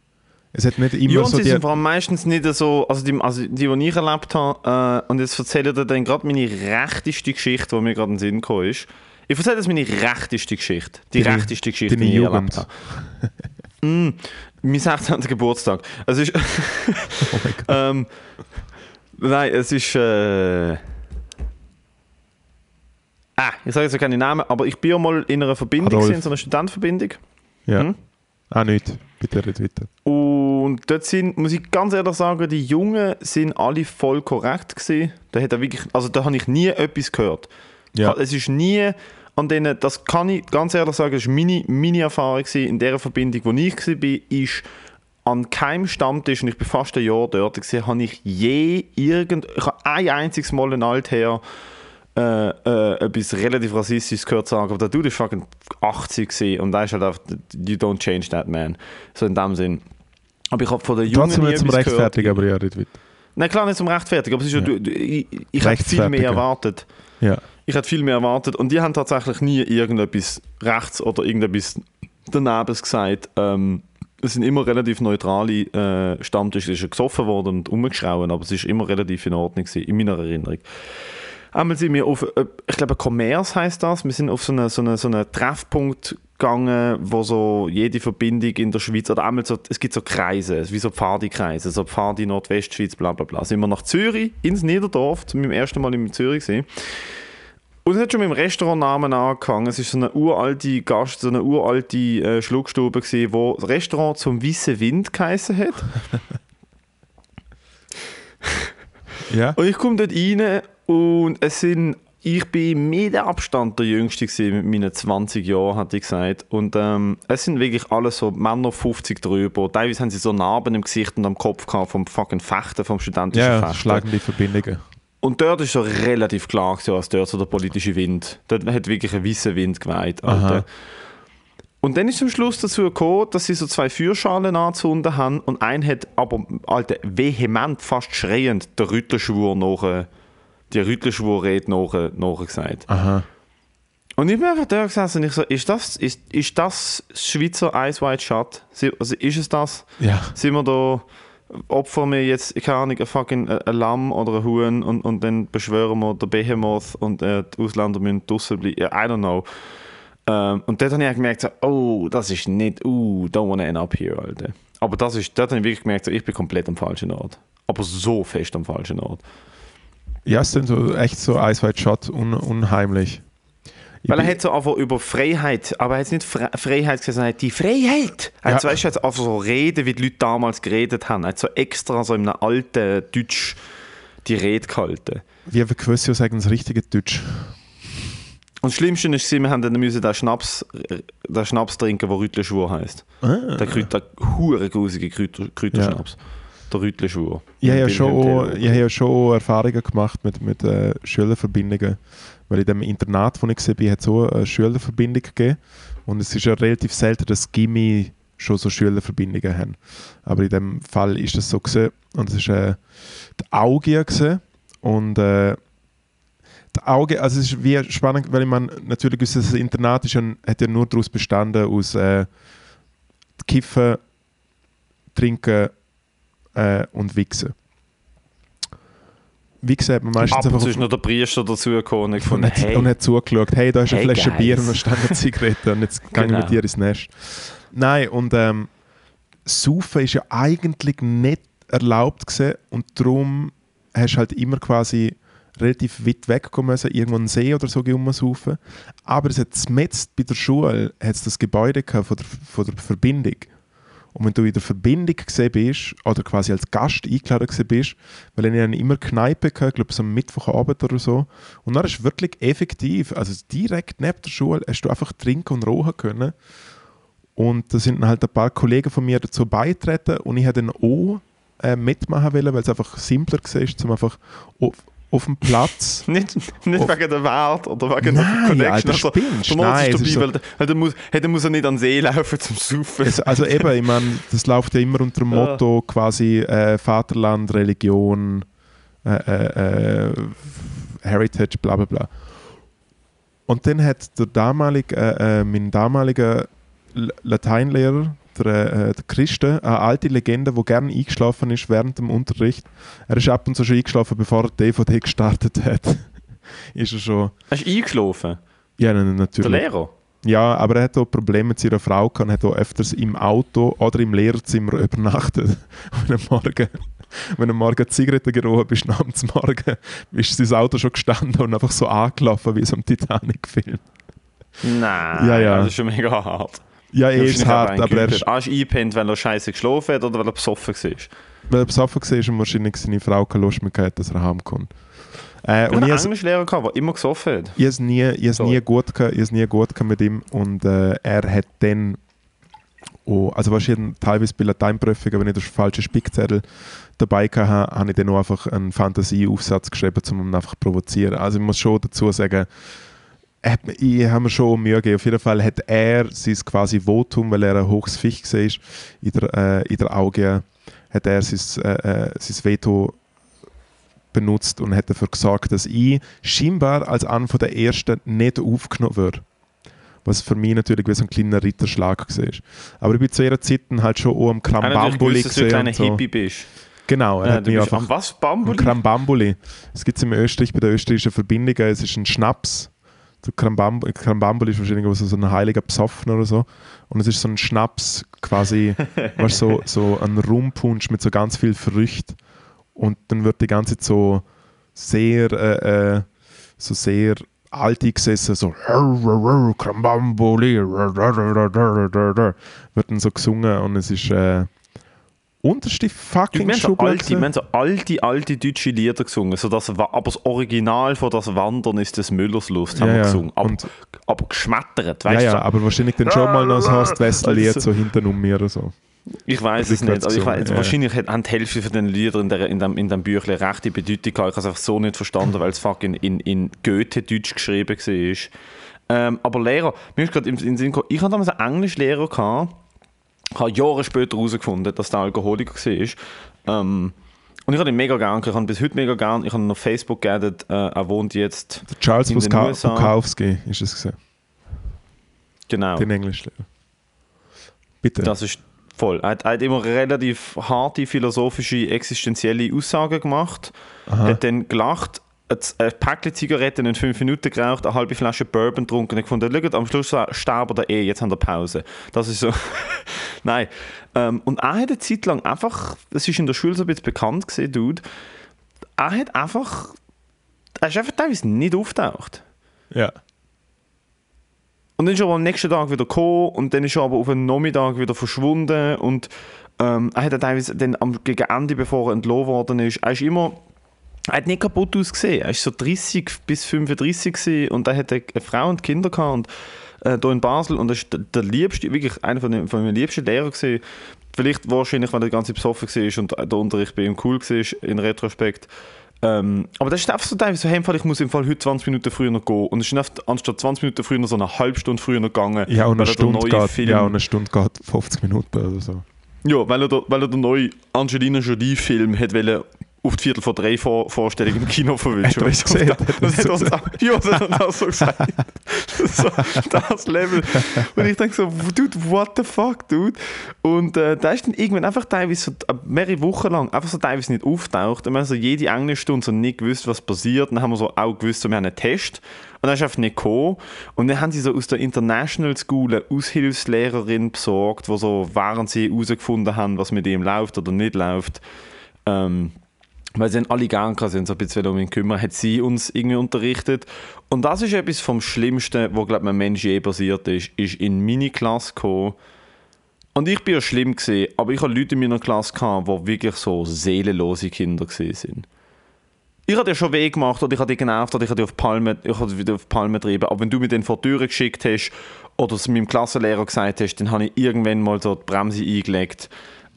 Es hat nicht immer Ja, so die... sind vor allem meistens nicht so, also die, also die, die ich erlebt habe, äh, und jetzt erzähle ich dir dann gerade meine rechteste Geschichte, die mir gerade in den Sinn gekommen ist. Ich erzähle jetzt meine rechteste Geschichte. Die Deine- rechteste Geschichte, deine die ich erlebt habe. mm, mein 16. Geburtstag. Es ist... oh mein Gott. ähm, nein, es ist... Äh, ah, ich sage jetzt keine Namen, aber ich bin ja mal in einer Verbindung, gewesen, in so einer Studentenverbindung. Ja. Hm? Ah, nicht. Bitte red weiter. Und dort sind, muss ich ganz ehrlich sagen, die Jungen sind alle voll korrekt gewesen. Da hat er wirklich, also da habe ich nie etwas gehört. Ja. Es ist nie an denen, das kann ich ganz ehrlich sagen, das ist meine, meine Erfahrung gewesen, in der Verbindung, wo ich war, ist an keinem Stammtisch, und ich bin fast ein Jahr dort gewesen, habe ich je irgend, ich habe ein einziges Mal einen Altherr äh, äh, etwas relativ rassistisches gehört sagen, aber der Dude ist fucking 80 gewesen und da ist halt einfach, you don't change that man. So in dem Sinn. Aber ich habe von der Jungen Trotzdem nicht zum Rechtfertigen, aber ja, nicht weiter. Nein, klar nicht zum Rechtfertigen, aber es ist ja. Du, ich, ich hätte viel mehr erwartet. Ja. Ich hätte viel mehr erwartet und die haben tatsächlich nie irgendetwas rechts oder irgendetwas daneben gesagt. Ähm, es sind immer relativ neutrale äh, Stammtische. Es ist ja gesoffen worden und umgeschrauen, aber es ist immer relativ in Ordnung gewesen, in meiner Erinnerung. Einmal sind wir auf, äh, ich glaube, Commerce heißt das. Wir sind auf so einen so eine, so eine Treffpunkt gegangen, wo so jede Verbindung in der Schweiz, oder einmal so, es gibt so Kreise, wie so Pfadi-Kreise, so Pfadi Nordwestschweiz, bla bla bla. Sind wir nach Zürich, ins Niederdorf, zu meinem ersten Mal in Zürich gewesen. Und es hat schon mit dem Restaurantnamen angefangen. Es ist so eine uralte Gast, so eine uralte äh, Schluckstube gewesen, wo das Restaurant zum Weißen Wind geheißen hat. Ja. Und ich komme dort rein und es sind, ich bin mit Abstand der Jüngste gewesen, mit meinen 20 Jahren, hatte ich gesagt. Und ähm, es sind wirklich alle so Männer 50 drüber. Teilweise haben sie so Narben im Gesicht und am Kopf gehabt vom fucking Fechten, vom studentischen Ja, Fechten. schlagende Verbindungen. Und dort ist so relativ klar, gewesen, als dort so der politische Wind. Dort hat wirklich ein weißer Wind geweht. Und dann ist am Schluss dazu gekommen, dass sie so zwei Feuerschalen anzünden haben und ein hat aber, Alter, vehement, fast schreiend, der Rüttlerschwur nach, die Rüttlerschwur-Rede nach, nachgesagt. Aha. Und ich bin einfach da gesessen und ich so, ist das, ist, ist das Schweizer Ice White? Sie- Also ist es das? Ja. sind wir da, opfern wir jetzt, keine Ahnung, ein fucking ein ein Lamm oder ein Huhn und, und dann beschwören wir den Behemoth und äh, die Ausländer müssen draussen bleiben. Ja, I don't know. Ähm, und dort habe ich gemerkt, so, oh, das ist nicht, uh, don't wanna end up here, Alter. Aber das ist, dort habe ich wirklich gemerkt, so, ich bin komplett am falschen Ort. Aber so fest am falschen Ort. Ja, es sind so echt so Ice White Shot, un unheimlich. Ich Weil er hat so einfach über Freiheit, aber er hat nicht Fre Freiheit gesagt, er hat die Freiheit. Er hat, Ja. weißt, hat einfach so reden, wie die Leute damals geredet haben. Er hat so extra so in einem alten Deutsch die Rede gehalten. Wie wir gewisse sagen, das richtige Deutsch. Und das Schlimmste ist, wir haben dann müssen den Schnaps, den Schnaps trinken, der Rüttlerschwur heisst. Ah. Der, Kräuter, hure grusige Kräuter, Kräuterschnaps. Der Rüttlerschwur. Ich habe ja schon, ich habe ja schon Erfahrungen gemacht mit, mit äh, Schülerverbindungen. Weil in dem Internat, wo ich war, hat es so eine Schülerverbindung gegeben. Und es ist ja relativ selten, dass Gimmi schon so Schülerverbindungen haben. Aber in dem Fall ist das so gewesen. Und es war äh, die gewesen. Und äh, die Augen, also es ist wie spannend, weil ich meine, natürlich ist das Internat ist ja, hat ja nur daraus bestanden aus äh, Kiffen, Trinken äh, und Wichsen. Wichsen hat man meistens Ab einfach ist noch der Priester dazugekommen und ich und hey, und hat zugeschaut, hey, da ist eine Hey, Flasche guys. Bier und da stehen eine Zigarette und jetzt gehe ich Genau. mit dir ins Nest. Nein, und ähm, Saufen ist ja eigentlich nicht erlaubt gewesen und darum hast du halt immer quasi relativ weit wegkommen müssen, irgendwo einen See oder so rumsaufen. Aber es hat jetzt bei der Schule hat's das Gebäude von der, von der Verbindung. Und wenn du in der Verbindung gesehen bist, oder quasi als Gast eingeladen gewesen bist, weil ich dann immer Kneipe gehabt, ich glaube so am Mittwochabend oder so, und dann ist wirklich effektiv, also direkt neben der Schule, hast du einfach trinken und rauchen können. Und da sind dann halt ein paar Kollegen von mir dazu beitreten und ich hätte dann auch äh, mitmachen wollen, weil es einfach simpler war, zum einfach auf, dem Platz Nicht, nicht wegen der Welt oder wegen Nein, der Alter, Connection. spinnst. Not Nein, ist dabei, so- weil, weil der muss, hey, der muss er nicht an den See laufen zum Saufen. Es, also eben, ich meine, das läuft ja immer unter dem Ja. Motto quasi äh, Vaterland, Religion, äh, äh, äh, Heritage, bla bla bla. Und dann hat der damalige, äh, äh, mein damaliger Lateinlehrer, der, äh, der Christen, eine alte Legende, die gerne eingeschlafen ist während dem Unterricht. Er ist ab und zu schon eingeschlafen, bevor er DVD gestartet hat. ist er schon. Hast du eingeschlafen? Ja, nein, Der natürlich. Lehrer? Ja, aber er hat auch Probleme mit seiner Frau gehabt und hat auch öfters im Auto oder im Lehrerzimmer übernachtet. Wenn er morgen, wenn er morgen Zigaretten gerochen bist, abends morgen, ist sein Auto schon gestanden und einfach so angelaufen wie so im Titanic-Film. Nein, Ja, ja. das ist schon mega hart. Ja, er Wahrscheinlich ist hart, aber er ist, Ah, ist eingepennt, weil er scheiße geschlafen hat oder weil er besoffen war? weil er besoffen war und wahrscheinlich seine Frau keine Lust mehr hatte, dass er heimkommt. Äh, Ich und ich einen Englischlehrer, gehabt, der immer gesoffen hat. ich has nie, ich Sorry. nie gut gehabt, ich nie gut mit ihm und äh, er hat dann auch, also wahrscheinlich teilweise bei Lateinprüfungen, wenn ich den falschen Spickzettel dabei hatte, habe ich dann auch einfach einen Fantasieaufsatz geschrieben, um ihn einfach zu provozieren. Also ich muss schon dazu sagen, hat, ich habe mir schon Mühe gegeben. Auf jeden Fall hat er sein quasi Votum, weil er ein hohes Fisch war, in der, äh, in der Augen, hat er sein, äh, äh, sein Veto benutzt und hat dafür gesorgt, dass ich scheinbar als einer der Ersten nicht aufgenommen wird. Was für mich natürlich wie so ein kleiner Ritterschlag war. Aber ich bin zu ihrer Zeit halt schon auch am Krambambuli gesehen. dass du ein so. Hippie bist. Genau, er Ja, hat mich einfach am was? am Bambuli? Krambambuli. Es gibt es in Österreich bei der österreichischen Verbindung. Es ist ein Schnaps. Krambam Krambambuli ist wahrscheinlich so so ein heiliger Psoffen oder so. Und es ist so ein Schnaps, quasi, weißt, so, so ein Rumpunsch mit so ganz viel Früchten. Und dann wird die ganze Zeit so sehr, äh, äh, so sehr alt gesessen, so Krambambuli, wird dann so gesungen und es ist äh, unterste fucking wir, so Schublade alte, wir haben so alte, alte deutsche Lieder gesungen. So das, aber das Original von das Wandern ist des Müllers Lust, haben Ja, wir ja. gesungen. Aber, Und- aber geschmettert, Ja, weißt ja, du? aber wahrscheinlich dann schon mal noch ein Horst Wessel-Lied Also- so hinten um mir oder so. Ich weiß es nicht. Also ich weiss, ja. Wahrscheinlich haben die Hälfte von den Liedern in, der, in, dem, in dem Büchle rechte Bedeutung gehabt. Ich habe es einfach so nicht verstanden, weil es fucking in, in Goethe-Deutsch geschrieben war. Ähm, aber Lehrer, mir ist gerade in den Sinn gekommen, ich hatte damals einen Englischlehrer, gehabt, ich habe Jahre später herausgefunden, dass der Alkoholiker war. Ähm, und ich habe ihn mega gern, ich habe ihn bis heute mega gern. Ich habe ihn auf Facebook geaddet, äh, er wohnt jetzt Der Charles in den Buska USA. Bukowski ist es gesehen, genau. den Englischlehrer. Bitte. Das ist voll. Er hat, er hat immer relativ harte philosophische, existenzielle Aussagen gemacht, hat dann gelacht, ein Päckchen Zigaretten in fünf Minuten geraucht, eine halbe Flasche Bourbon getrunken und gefunden, schaut, am Schluss sterben wir eh, jetzt haben wir Pause. Das ist so. Nein. Ähm, und er hat eine Zeit lang einfach, das ist in der Schule so ein bisschen bekannt gesehen, Dude, er hat einfach, er ist einfach teilweise nicht auftaucht. ja. Und dann ist er aber am nächsten Tag wieder gekommen und dann ist er aber auf einen Nachmittag wieder verschwunden und ähm, er hat dann teilweise dann am, gegen Ende, bevor er entlassen worden ist, er ist immer, er hat nicht kaputt ausgesehen, er ist so 30 bis 35 gewesen und er hatte eine Frau und Kinder gehabt und äh, hier in Basel und er ist der, der liebste, wirklich einer von, den, von meinen liebsten Lehrer gewesen. Vielleicht wahrscheinlich, weil er ganz besoffen war und der Unterricht bei ihm cool war in Retrospekt. Ähm, aber das ist einfach so teilweise so, hey, Fall, ich muss im Fall heute 20 Minuten früher noch gehen. Und es ist einfach, anstatt 20 Minuten früher noch so eine halbe Stunde früher noch gegangen. Ja, und eine Stunde geht, Film, ja, und eine Stunde geht 50 Minuten oder so. ja, weil er, der, weil er den neuen Angelina Jolie-Film hat wollen auf die Viertel vor drei Vor Vorstellung im Kino er Weißt du, das, das hat er uns auch, ja, das hat auch so gesagt. so, das Level. Und ich denke so, dude, what the fuck, dude? Und äh, da ist dann irgendwann einfach teilweise so, äh, mehrere Wochen lang einfach so teilweise nicht auftaucht. Und wir haben so jede Englischstunde so nicht gewusst, was passiert. Dann haben wir so auch gewusst, so, wir haben einen Test. Und dann ist einfach nicht gekommen. Und dann haben sie so aus der International School eine Aushilfslehrerin besorgt, wo so, während sie herausgefunden haben, was mit ihm läuft oder nicht läuft, ähm, weil sie alle gern gehabt sind, so ein bisschen um ihn kümmern, hat sie uns irgendwie unterrichtet. Und das ist etwas vom Schlimmsten, wo, glaube ich, ein Mensch je passiert ist, ist in meine Klasse gekommen. Und ich bin ja schlimm gesehen, aber ich hatte Leute in meiner Klasse, gehabt, die wirklich so seelenlose Kinder sind. Ich hatte dir schon weh gemacht oder ich hatte dich genervt oder ich hatte dich auf Palme, Palme getrieben. Aber wenn du mir den vor die Tür geschickt hast oder es meinem Klassenlehrer gesagt hast, dann habe ich irgendwann mal so die Bremse eingelegt.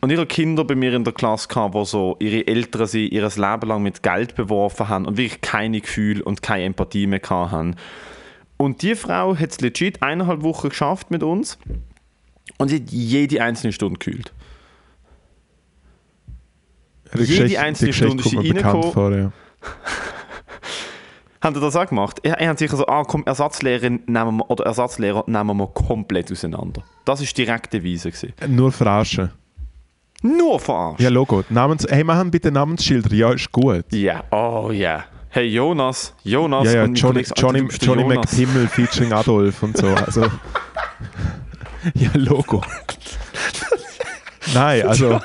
Und ich hatte Kinder bei mir in der Klasse, gehabt, die so ihre Eltern sie ihr Leben lang mit Geld beworfen haben und wirklich keine Gefühle und keine Empathie mehr haben. Und die Frau hat es legit eineinhalb Wochen geschafft mit uns und sie hat jede einzelne Stunde gekühlt. Die Jede Geschichte- einzelne Stunde ist sie reingekommen. vor, ja. Haben Sie das auch gemacht? Er, er hat sicher so, ah komm, Ersatzlehrerin nehmen wir, oder Ersatzlehrer nehmen wir komplett auseinander. Das war direkt die Weise. Gewesen. Nur verarschen. Nur verarscht. Ja, Logo. Namens, hey, machen bitte Namensschilder. Ja, ist gut. Ja, oh ja. Hey Jonas, Jonas Ja, ja, und Johnny, Johnny, Johnny Jonas. McPimmel featuring Adolf und so. Also, ja, Logo. Nein, also,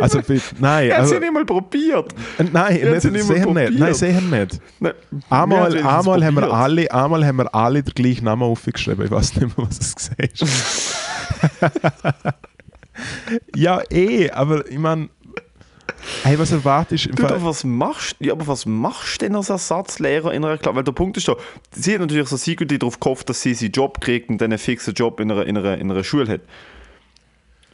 also nein, er hat also, sie nicht mal probiert. äh, nein, hat sie nicht, nicht sicher nicht. probiert. Nein, sicher nicht. Nein, wir Einmal, haben es einmal, haben wir alle, einmal haben wir alle den gleichen Namen aufgeschrieben. Ich weiß nicht mehr, was es gesagt ist. ja, eh, aber ich meine, hey, was erwartest du? Du, aber was machst ja, aber was machst du denn als Ersatzlehrer in einer Klasse? Weil der Punkt ist doch, sie hat natürlich so secretly darauf gehofft, dass sie seinen Job kriegt und dann einen fixen Job in einer, in einer, in einer Schule hat.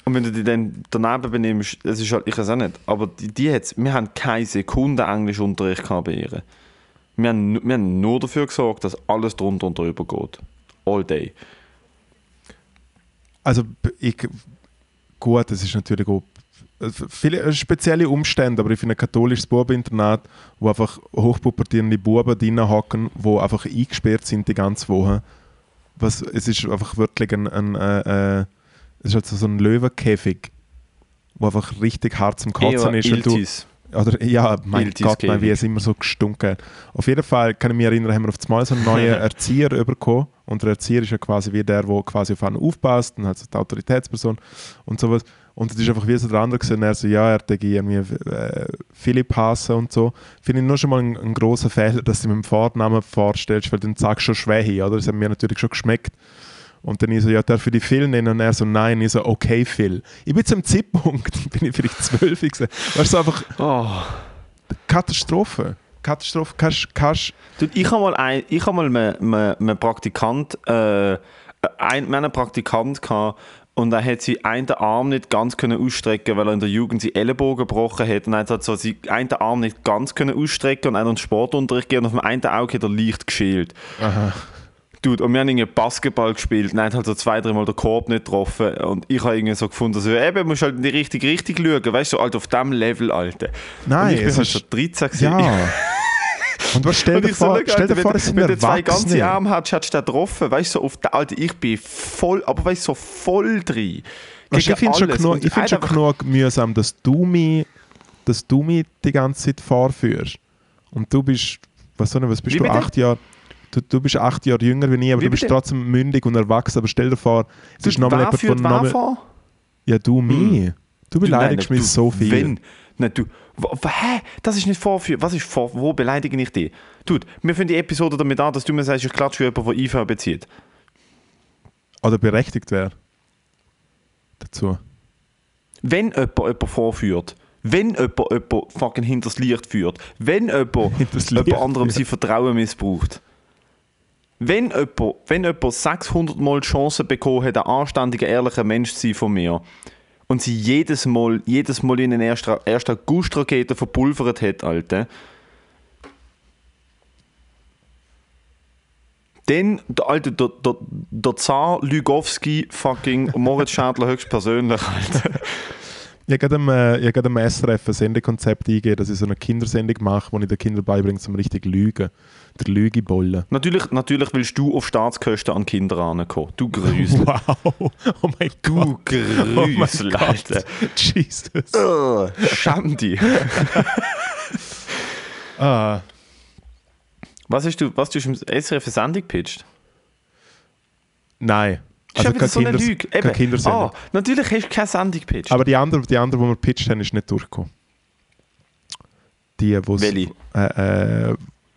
Und wenn du dich dann daneben benimmst, das ist halt, ich weiß auch nicht, aber die, die hat's, wir haben keine Sekunde Englischunterricht gehabt bei ihr. Wir haben, wir haben nur dafür gesorgt, dass alles drunter und drüber geht. All day. Also ich, gut, es ist natürlich auch äh, viele äh, spezielle Umstände, aber ich finde ein katholisches Bubeninternat, wo einfach hochpubertierende Buben drinnen hocken, wo einfach eingesperrt sind die ganze Woche. Was, es ist einfach wirklich ein, ein äh, äh, es ist halt so ein Löwenkäfig, wo einfach richtig hart zum Kotzen Eher ist. du-. Oder, ja, mein Iltis Gott, nein, wie es immer so gestunken. Auf jeden Fall kann ich mich erinnern, haben wir auf einmal so einen neuen Erzieher bekommen. Und der Erzieher ist ja quasi wie der, der quasi auf einen aufpasst und halt so die Autoritätsperson und sowas. Und es ist einfach wie so der andere gesehen, er so, ja, er hat irgendwie äh, Philipp hassen und so. Finde ich nur schon mal ein, ein großer Fehler, dass du mit dem Vornamen vorstellst, weil dann sagst du schon Schwäche, oder? Das hat mir natürlich schon geschmeckt. Und dann ich so, ja, darf ich die Phil nennen? Und er so, nein. Ich so, okay, Phil. Ich bin zum Zeitpunkt, bin ich vielleicht zwölf gewesen. Weißt du, so einfach Oh. Katastrophe. Katastrophe. Kannst, Du, ich habe mal, ein, ich hab mal einen, einen, einen Praktikant, äh, ein, wir haben einen Praktikant gehabt, und er hat sie einen Arm nicht ganz können ausstrecken, weil er in der Jugend sie Ellenbogen gebrochen hat. Und er hat so sie einen Arm nicht ganz können ausstrecken und hat uns Sportunterricht gegeben und auf dem einen Auge hat er leicht geschält. aha. Dude, und wir haben irgendwie Basketball gespielt und er hat halt so zwei, dreimal den Korb nicht getroffen. Und ich habe irgendwie so gefunden, so, eben, musst halt in die richtige Richtung schauen, weißt du, so, halt auf dem Level, Alter. Nein, und ich bin halt schon 13 gewesen. Ja. Und was stell dir so, vor, schau, stell dir Alter, vor, es sind wenn, du zwei ganze. Arme hättest, hättest du den getroffen. Weißt du, so auf den, Alter, ich bin voll, aber weißt du, so voll drin. Weißt, ich finde schon, genug, ich find schon genug mühsam, dass du, mich, dass du mich die ganze Zeit vorführst. Und du bist, was, soll ich, was bist Wie du, bitte? acht Jahre... Du, du bist acht Jahre jünger wie ich, aber Wie du bist bitte? trotzdem mündig und erwachsen. Aber stell dir vor, es ist Du, nochmal jemand von... Nochmal, vor? ja, du mich. Du beleidigst mich so viel. Wenn? Nein, du. Hä? Das ist nicht vorführen. Was ist vor? Wo beleidige ich dich? Dude, wir fangen die Episode damit an, dass du mir sagst, ich klatsche jemanden, der IV bezieht. Oder berechtigt wäre. Dazu. Wenn jemand jemanden vorführt, wenn jemand jemanden fucking hinters Licht führt, wenn jemand jemand anderem führt. sein Vertrauen missbraucht, wenn jemand, wenn jemand 600 Mal die Chance bekommen hat, ein anständiger, ehrlicher Mensch zu sein von mir, und sie jedes Mal, jedes Mal in den 1. 1. August-Raketen verpulvert hat, Alter, dann, der alte, der, der, der Zar Lügowski, fucking Moritz Schädler höchstpersönlich, Alter. Ich habe gerade am, äh, SRF ein Sendekonzept eingegeben, dass ich so eine Kindersendung mache, wo ich den Kindern beibringe, zum richtig Lügen. Der Lügebollen. Natürlich, natürlich willst du auf Staatskosten an Kinder rankommen. Du Grüsel. Wow! Oh mein Du Gott! Oh mein Grüsel, Gott! Alter. Jesus! Ugh, Schäm dich. Ah, Was hast du, was du im SRF Sendung gepitcht? nein. Also ist kein, wieder so eine Kinders Lüge. kein Eben. Kindersendung. Ah, natürlich hast du keine Sendung gepitcht. Aber die andere, die andere, die wir pitcht haben, ist nicht durchgekommen. Die, wo Welche? äh, äh,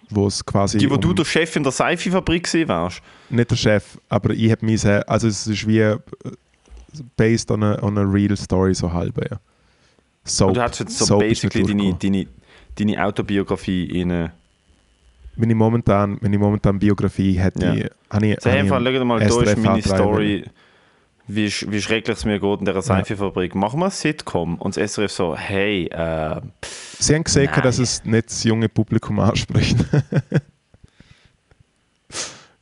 wo es quasi die, wo du um- der Chef in der Seifenfabrik gewesen wärst. nicht der Chef, aber ich habe mich sehr, also es ist wie äh, based on a, on a real story so halb, ja. Soap, Und du hast jetzt so Soap basically deine, deine, deine Autobiografie in. äh, Wenn ich momentan, ich momentan Biografie hätte, Ja. ich, habe ich, So, habe ich mal, da ist meine. Story, wie, wie schrecklich es mir geht in dieser Seifenfabrik. Machen wir ein Sitcom und das SRF so, hey, äh, Sie haben gesehen, Nein. dass es nicht das junge Publikum anspricht.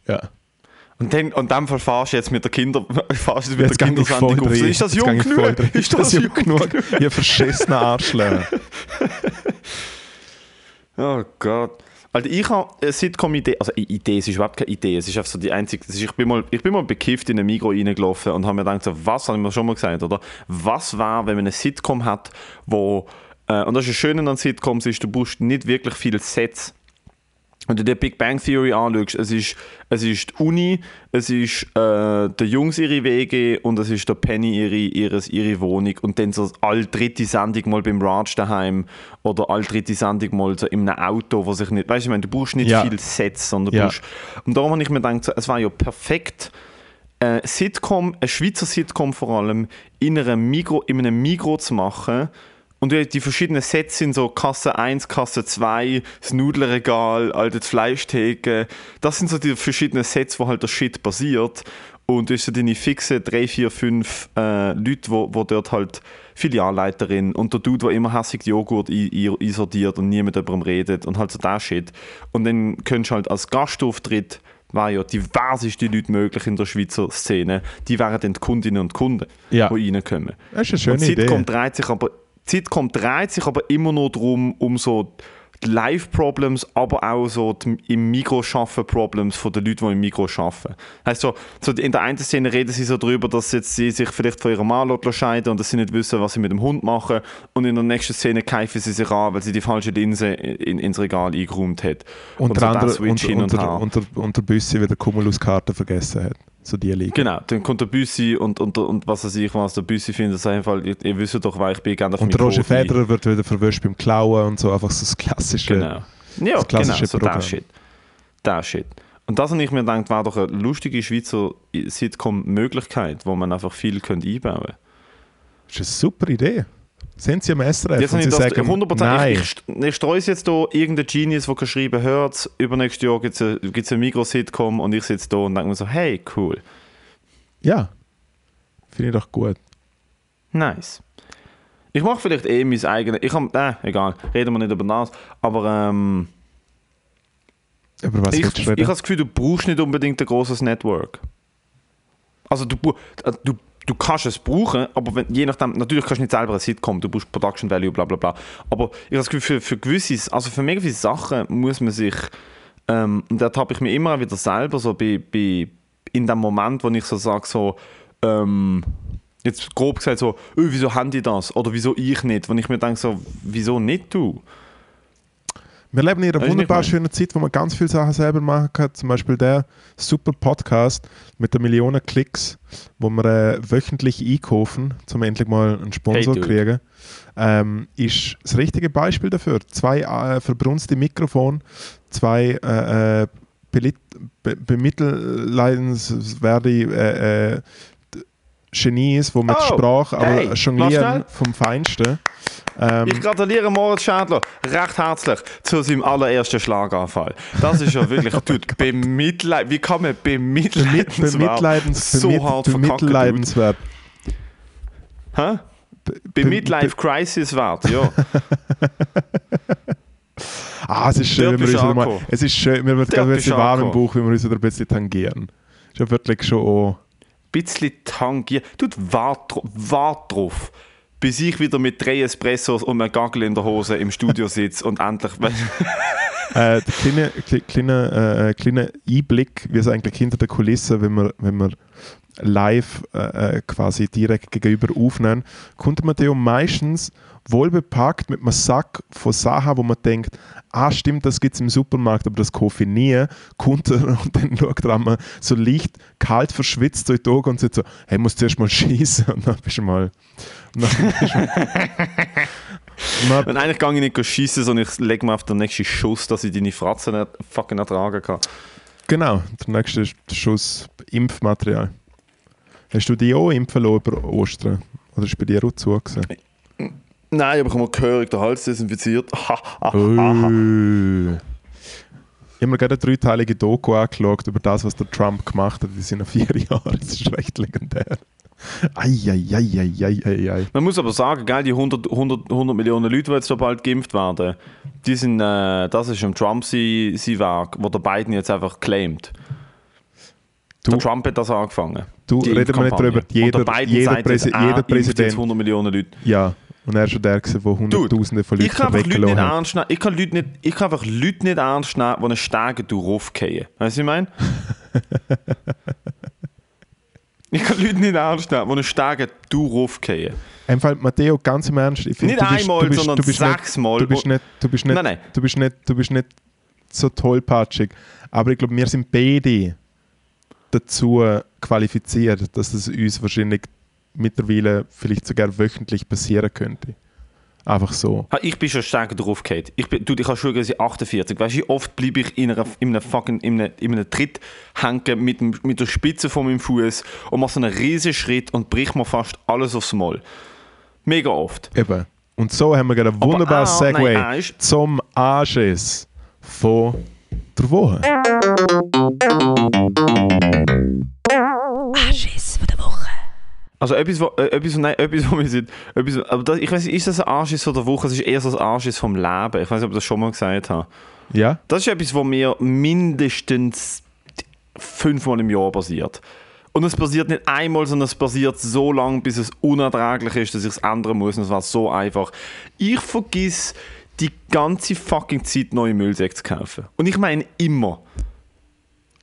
ja. und dann, und dann verfahrst du jetzt mit der Kinder, fahrst du mit Jetzt der Kindersendung auf. Ist das Jetzt jung genug? Ist das jung genug? Ihr verschissene Arschlöcher. Oh Gott. Also ich habe eine Sitcom-Idee, also Idee, es ist überhaupt keine Idee, es ist einfach so die einzige, ist, ich, bin mal, ich bin mal bekifft in ein Migro reingelaufen und habe mir gedacht, so, was, habe ich mir schon mal gesagt, oder? Was wäre, wenn man eine Sitcom hat, wo, äh, und das ist das Schöne an Sitcoms, ist, du brauchst nicht wirklich viele Sets. Wenn du dir Big Bang Theory anschaust, es ist, es ist die Uni, es ist äh, der Jungs ihre WG und es ist der Penny ihre, ihres, ihre Wohnung und dann so all dritte Sendung mal beim Raj daheim oder all dritte Sendung mal so in einem Auto, wo sich nicht, weißt du, ich meine, du brauchst nicht Ja. viele Sets, sondern du Ja. brauchst, und darum habe ich mir gedacht, es war ja perfekt, äh, Sitcom, ein Schweizer Sitcom vor allem, in, einer Migro, in einem Migro zu machen. Und die die verschiedenen Sets sind so Kasse 1, Kasse 2, das Nudelregal, alte Fleischtheke. Das sind so die verschiedenen Sets, wo halt der Shit basiert. Und du hast so deine fixen drei, vier, fünf äh, Leute, wo, wo dort halt Filialleiterin und der Dude, der immer hässig Joghurt ein- ein- einsortiert und nie mit jemandem redet und halt so der Shit. Und dann könntest du halt als Gastauftritt, war ja diverseste Leute möglich in der Schweizer Szene, die wären dann die Kundinnen und Kunden, Ja. die reinkommen. Das ist eine schöne und Sitcom Idee. dreht sich aber Sitcom dreht sich aber immer nur darum, um so die Live-Problems, aber auch so die im Mikro schaffen Problems von den Leuten, die im Mikro arbeiten. Heißt so, so in der einen Szene reden sie so darüber, dass jetzt sie sich vielleicht von ihrem Mann scheiden und dass sie nicht wissen, was sie mit dem Hund machen. Und in der nächsten Szene keifen sie sich an, weil sie die falsche Linse in, ins Regal eingeräumt hat. Unter so der anderem Switch hin und unter, unter, unter, unter Büssi wieder Cumulus-Karte vergessen hat. So die liegen. Genau, dann kommt der Büssi und, und, und was weiß ich was, der Büssi findet es einfach, ihr, ihr wisst doch, weil ich bin gerne auf Und der Roger. Federer wird wieder verwischt beim Klauen und so. Einfach so das klassische. Genau. Ja, das klassische genau, so Programm. der Shit. Der Shit. Und das habe ich mir gedacht, wäre doch eine lustige Schweizer Sitcom-Möglichkeit, wo man einfach viel könnte einbauen könnte. Das ist eine super Idee. Sind Sie am SRF Jetzt und Sie ich das sagen, 100%. nein. Ich, ich, ich streue es jetzt hier, irgendein Genius, der geschrieben hört übernächstes Jahr gibt es eine, gibt's eine Migros-Sitcom und ich sitze da und denke mir so, hey, cool, Ja, finde ich doch gut. nice. Ich mache vielleicht eh mein eigenes, ich habe, äh, egal, reden wir nicht über das, aber ähm, Aber was ich, du ich habe das Gefühl, du brauchst nicht unbedingt ein großes Network. Also du, äh, du, du kannst es brauchen, aber wenn, je nachdem, natürlich kannst du nicht selber ein Sitcom, du brauchst Production Value, bla bla bla. Aber ich habe das Gefühl, für, für gewisse, also für mega viele Sachen muss man sich, ähm, und da habe ich mir immer wieder selber so bei, bei in dem Moment, wo ich so sage, so, ähm, jetzt grob gesagt so, «Öh, wieso haben die das? Oder wieso ich nicht? Wenn ich mir denke so, wieso nicht du? Wir leben in einer wunderbar schönen Zeit, wo man ganz viele Sachen selber machen kann. Zum Beispiel der super Podcast mit den Millionen Klicks, wo wir äh, wöchentlich einkaufen, um endlich mal einen Sponsor Hey, kriegen, ähm, ist das richtige Beispiel dafür. Zwei äh, verbrunste Mikrofon, zwei äh, äh, be bemitleidenswerte äh, äh, Genies, wo mit Oh, Sprache, aber hey, jonglieren vom Feinsten. Ähm, Ich gratuliere Moritz Schädler recht herzlich zu seinem allerersten Schlaganfall. Das ist ja wirklich, dude, bemitleid, wie kann man Bemit bemitleidenswert bemitleidens, so bemit hart bemitleidenswert. Hä? Bemidlife Crisis wert, ja. Ah, es ist schön, wenn wir uns du wieder mal, es ist schön, Dort gerade ein bisschen du warm im. Bauch, wenn wir uns wieder ein bisschen tangieren. Ist ja wirklich schon auch, bisschen tangiert. Dude, wart, wart drauf. Bis ich wieder mit drei Espressos und einem Gagel in der Hose im Studio sitze und endlich. äh, der kleine, kle- kleine, äh, kleine Einblick, wie es eigentlich hinter der Kulisse, wenn wir, wenn wir live äh, äh, quasi direkt gegenüber aufnehmen, kommt man ja meistens wohlbepackt mit einem Sack von Sachen, wo man denkt, ah stimmt, das gibt es im Supermarkt, aber das kaufe ich nie, kommt er und dann schaut er einmal so leicht kalt verschwitzt in die Augen und sagt so, hey, musst zuerst mal schießen und dann bist du mal... Und dann bist du, und eigentlich gehe ich nicht schießen, sondern ich lege mir auf den nächsten Schuss, dass ich deine Fratzen nicht fucking ertragen kann. Genau, der nächste Schuss Impfmaterial. Hast du dich auch impfen lassen über Ostern? Oder ist bei dir auch zu gewesen? Nein, aber ich habe mir gehörig den Hals desinfiziert. Ha, ha, ha. Ich habe mir gerade eine dreiteilige Doku angeschaut über das, was der Trump gemacht hat in seinen vier Jahren. Das ist recht legendär. Eieieiei. Man muss aber sagen, gell, die 100, 100, 100 Millionen Leute, die jetzt so bald geimpft werden, die sind, äh, das ist im Trump sein Werk, wo der Biden jetzt einfach claimt. Du- der Trump hat das angefangen. Du, die reden wir nicht darüber, jeder- jeder Präsi- er jeder Präsident- jetzt 100 Millionen Leute. Ja, und er war schon der, gewesen, der Hunderttausende von Ich Leuten weggelassen hat. ich kann Leute nicht, ich kann einfach Leute nicht ernst nehmen, die einen Stegen durchfallen. Weißt du, was ich meine? ich kann Leute nicht ernst nehmen, die einen Stegen durchfallen. Einfach, Matteo, ganz im Ernst. Ich finde, Nicht bist, einmal, bist, sondern sechsmal. Du bist nicht, du bist nicht, Nein, nein. Du bist nicht, du bist nicht so tollpatschig. Aber ich glaube, wir sind beide dazu qualifiziert, dass es uns wahrscheinlich mittlerweile vielleicht sogar wöchentlich passieren könnte. Einfach so. Ah, Ich bin schon stärker draufgefallen. Ich, bin, du, ich habe schon gesagt, 48. Weißt du, wie oft bleibe ich in, einer, in, einem fucking, in, einem, in einem Tritt hängen mit, dem, mit der Spitze von meinem Fuß und mache so einen riesen Schritt und brich mir fast alles aufs Maul. Mega oft. Eben. Und so haben wir gerade ein Aber wunderbares auch- Segway nein, ist- zum Anschiss von der Woche. Also etwas, wo, äh, etwas, nein, etwas, wo wir sind, etwas, aber das, ich weiß nicht, ist das ein Anschiss von der Woche? Es ist eher so ein Anschiss vom Leben. Ich weiß nicht, ob ich das schon mal gesagt habe. Ja? Das ist etwas, was mir mindestens fünfmal im Jahr passiert. Und es passiert nicht einmal, sondern es passiert so lange, bis es unerträglich ist, dass ich es ändern muss. Und es war so einfach. Ich vergiss die ganze fucking Zeit neue Müllsäcke zu kaufen. Und ich meine immer.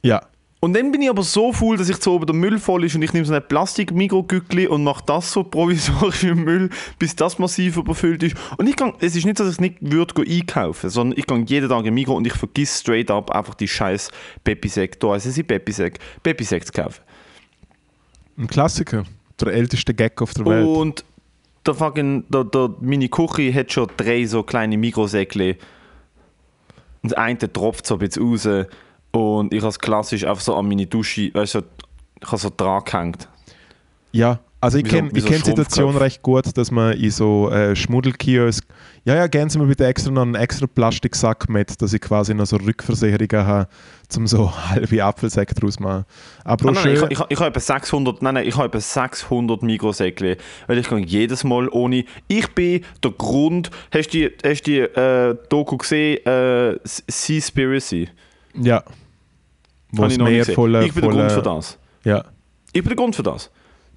Ja. Und dann bin ich aber so faul, dass ich zu oben der Müll voll ist und ich nehme so ein Plastik-Mikrogückli und mache das so provisorisch im Müll, bis das massiv überfüllt ist. Und ich kann, es ist nicht dass ich es nicht würde einkaufen, sondern ich gehe jeden Tag im Mikro und ich vergiss straight up einfach die scheiß Pepisäck, da heißt es Pepisäck, Pepisäck zu kaufen. Ein Klassiker. Der älteste Gag auf der Welt. Und der fucking, der, der, meine Küche hat schon drei so kleine Mikrosäckchen. Und das eine tropft so ein bisschen raus. Und ich habe es klassisch einfach so an meine Dusche, weißt du, ich habe so dran gehängt. Ja, also ich kenne so kenn die Situation recht gut, dass man in so äh, Schmuddelkiosk, ja, ja, geben Sie mir bitte extra noch einen extra Plastiksack mit, dass ich quasi noch so Rückversicherungen habe, um so halbe Apfelsäcke draus machen. Aber Ah, nein, ich, ich, ich habe etwa 600, nein, nein, ich habe etwa 600 Mikrosäckchen, weil ich gehe jedes Mal ohne, ich bin der Grund, hast du die, hast die äh, Doku gesehen, äh, Seaspiracy? ja, wo ich mehr voller, Ich bin der voller, Grund für das. ja, Ich bin der Grund für das.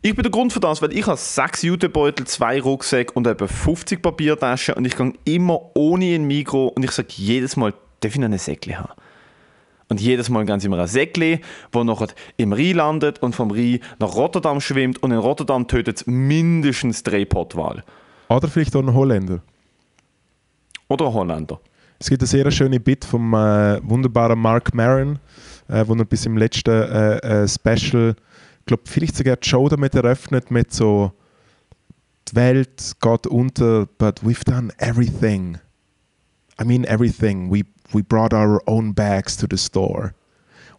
Ich bin der Grund für das, weil ich habe sechs Jutebeutel, zwei Rucksäcke und etwa 50 Papiertaschen und ich gehe immer ohne ein Mikro und ich sage jedes Mal, darf ich noch ein Säckchen haben? Und jedes Mal sie mir ein Säckchen, das nachher im Rhein landet und vom Rhein nach Rotterdam schwimmt und in Rotterdam tötet es mindestens drei Pottwal. oder vielleicht auch ein Holländer. Oder ein Holländer. Es gibt eine sehr schöne Bit vom äh, wunderbaren Mark Maron, äh, wo er bis im letzten äh, äh, Special, glaube, vielleicht sogar die Show damit eröffnet mit so die Welt geht unter, but we've done everything. I mean everything. We, we brought our own bags to the store.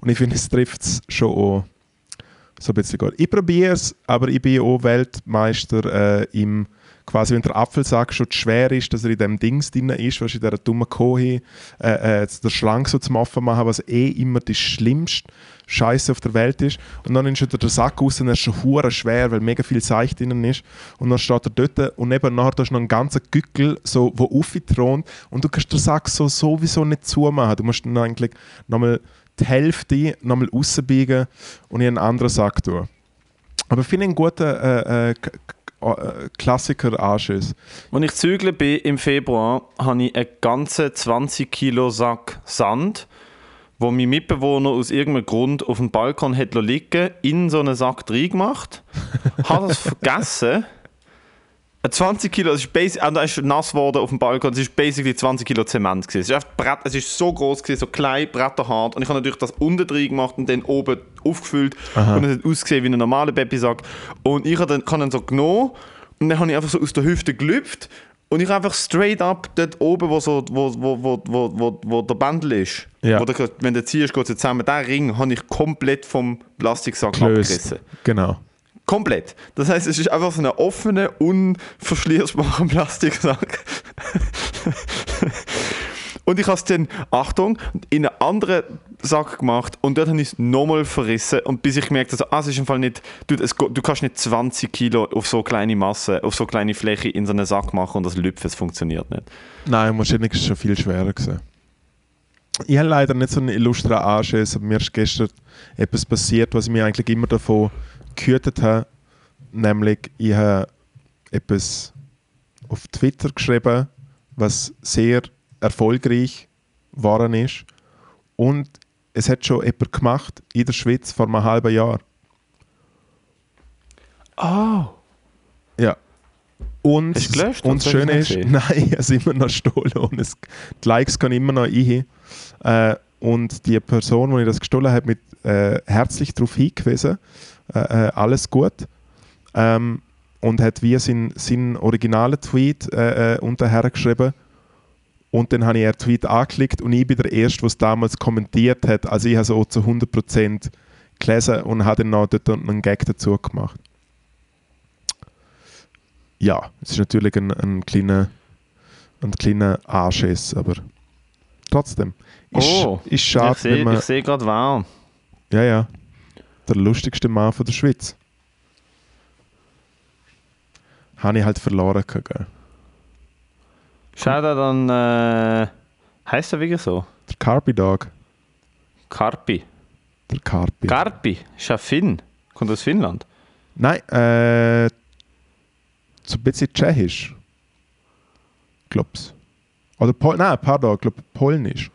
Und ich finde, es trifft es schon auch so ein bisschen gut. Ich probiere es, aber ich bin auch Weltmeister äh, im quasi, wenn der Apfelsack schon zu schwer ist, dass er in dem Dings drin ist, was in dieser dummen Kohi, äh, äh, der Schlange so zum Offen machen, was eh immer die schlimmste Scheiße auf der Welt ist. Und dann ist der Sack raus und er ist schon hure schwer, weil mega viel Seich drin ist. Und dann steht er dort und eben nachher da ist noch ein ganzer Gückel, so, wo aufgethront und du kannst den Sack so sowieso nicht zumachen. Du musst dann eigentlich nochmal die Hälfte nochmal rausbiegen und in einen anderen Sack tun. Aber ich finde einen guten äh, äh, Äh, Klassiker-Anschiss. Als ich zügle bin im Februar, habe ich einen ganzen 20 Kilo Sack Sand, wo mein Mitbewohner aus irgendeinem Grund auf dem Balkon hat liegen in so einen Sack reingemacht, hat das vergessen. Ein 20 Kilo, das ist, da ist nass geworden auf dem Balkon, es ist basically 20 Kilo Zement gewesen. Es ist, einfach Brett, es ist so groß gewesen, so klein, bretterhart und ich habe natürlich das unten drin gemacht und dann oben aufgefüllt und es hat ausgesehen wie ein normaler Babysack und ich habe dann, dann so genommen und dann habe ich einfach so aus der Hüfte gelüpft und ich habe einfach straight up dort oben, wo, so, wo, wo, wo, wo, wo, wo der Bändel ist, Ja. wo der, wenn du ziehst, geht es zusammen, den Ring habe ich komplett vom Plastiksack Gelöst. abgerissen. Genau. Komplett. Das heißt, es ist einfach so ein offener, unverschließbarer Plastiksack. und ich habe es dann, Achtung, in einen anderen Sack gemacht und dort habe ich es nochmal verrissen und bis ich gemerkt habe, ah, es ist im Fall nicht, du, es, du kannst nicht 20 Kilo auf so kleine Masse, auf so kleine Fläche in so einen Sack machen und das Lüpfen, es funktioniert nicht. Nein, wahrscheinlich ist es schon viel schwerer gewesen. Ich habe leider nicht so einen illustren Anschiss, aber mir ist gestern etwas passiert, was ich mir eigentlich immer davon gehütet habe. Nämlich, ich habe etwas auf Twitter geschrieben, was sehr erfolgreich geworden ist. Und es hat schon jemand gemacht in der Schweiz vor einem halben Jahr. Oh. Ja. Und, du gelöscht? und das Schöne ist, nein, es ist immer noch gestohlen und es, die Likes gehen immer noch ein. Äh, und die Person, die ich das gestohlen habe, mit äh, herzlich darauf hingewiesen, äh, äh, alles gut. Ähm, und hat wie seinen sein originalen Tweet äh, äh, unterher geschrieben. Und dann habe ich einen Tweet angeklickt und ich bin der Erste, der es damals kommentiert hat. Also ich habe so zu 100% gelesen und habe dann noch dort einen Gag dazu gemacht ja, es ist natürlich ein, ein kleiner ein kleiner Anschiss, aber trotzdem. Ist, Oh, ist schade, ich sehe sehe gerade wow. ja, ja, der lustigste Mann von der Schweiz. habe ich halt verloren. Gell? Schau da dann, äh, heißt er wirklich so? Der Carpi Dog. Karpi. Der Carpi. Karpi, ist ja Finn. Kommt aus Finnland. Nein, äh, so ein bisschen tschechisch. Glaub's. Oder Pol nein, pardon, ich glaube polnisch.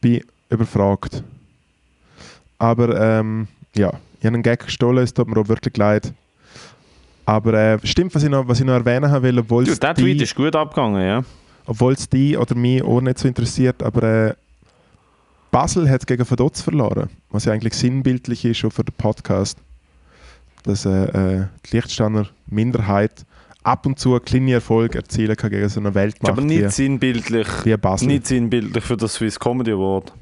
Bin überfragt. Aber ähm, ja, ich habe einen Gag gestohlen, es tut mir auch wirklich leid. Aber äh, stimmt, was ich noch, was ich noch erwähnen will, obwohl es der Tweet ist gut abgegangen, ja. obwohl es die oder mich auch nicht so interessiert, aber äh, Basel hat gegen Vaduz verloren, was ja eigentlich sinnbildlich ist auch für den Podcast, dass äh, äh, die Lichtsteiner Minderheit ab und zu einen kleinen Erfolg erzielen kann gegen so eine Weltmacht Aber wie, nicht sinnbildlich, wie Basel. nicht sinnbildlich für das Swiss Comedy Award.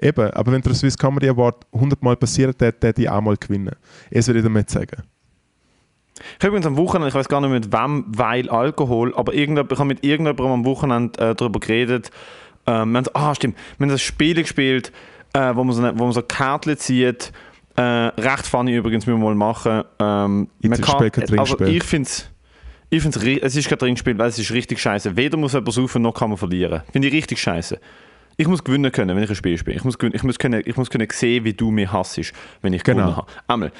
Eben, aber wenn der Swiss Comedy Award 100 Mal passiert, hätte ich auch mal gewinnen. Das würde ich damit sagen. Ich habe übrigens am Wochenende, ich weiß gar nicht mit wem, weil Alkohol, aber ich habe mit irgendjemandem am Wochenende äh, darüber geredet. Ähm, wir haben ah, stimmt, wir haben das Spiel gespielt, äh, wo man so, eine, wo man so Kärtchen zieht. Äh, recht funny übrigens, müssen wir mal machen. Ähm, man kein also ich finde es. Ich find's, ri- es ist kein Trinkspiel, weil es ist richtig scheiße. Weder muss jemand saufen, noch kann man verlieren. Finde ich richtig scheiße. Ich muss gewinnen können, wenn ich ein Spiel spiele. Ich muss, gewinnen, ich muss, können, ich muss können sehen, wie du mich hassest, wenn ich Genau. gewonnen habe. Einmal.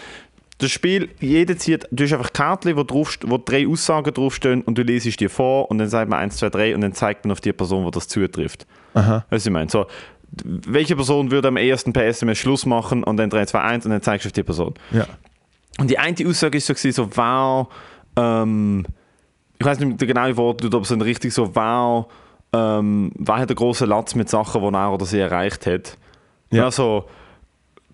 Das Spiel, jeder zieht, du hast einfach Karten, wo, drauf, wo drei Aussagen draufstehen und du lesest die vor und dann sagt man 1, 2, 3 und dann zeigt man auf die Person, wo das zutrifft. Aha. Was ich meine? So, welche Person würde am ersten per SMS Schluss machen und dann 3, 2, 1 und dann zeigst du auf die Person. Ja. Und die eine Aussage ist so, so wow, ähm, ich weiß nicht den genauen Wort, aber so richtig so wow, ähm, wer hat einen großen Latz mit Sachen, die er oder sie erreicht hat. Ja. Ja. so,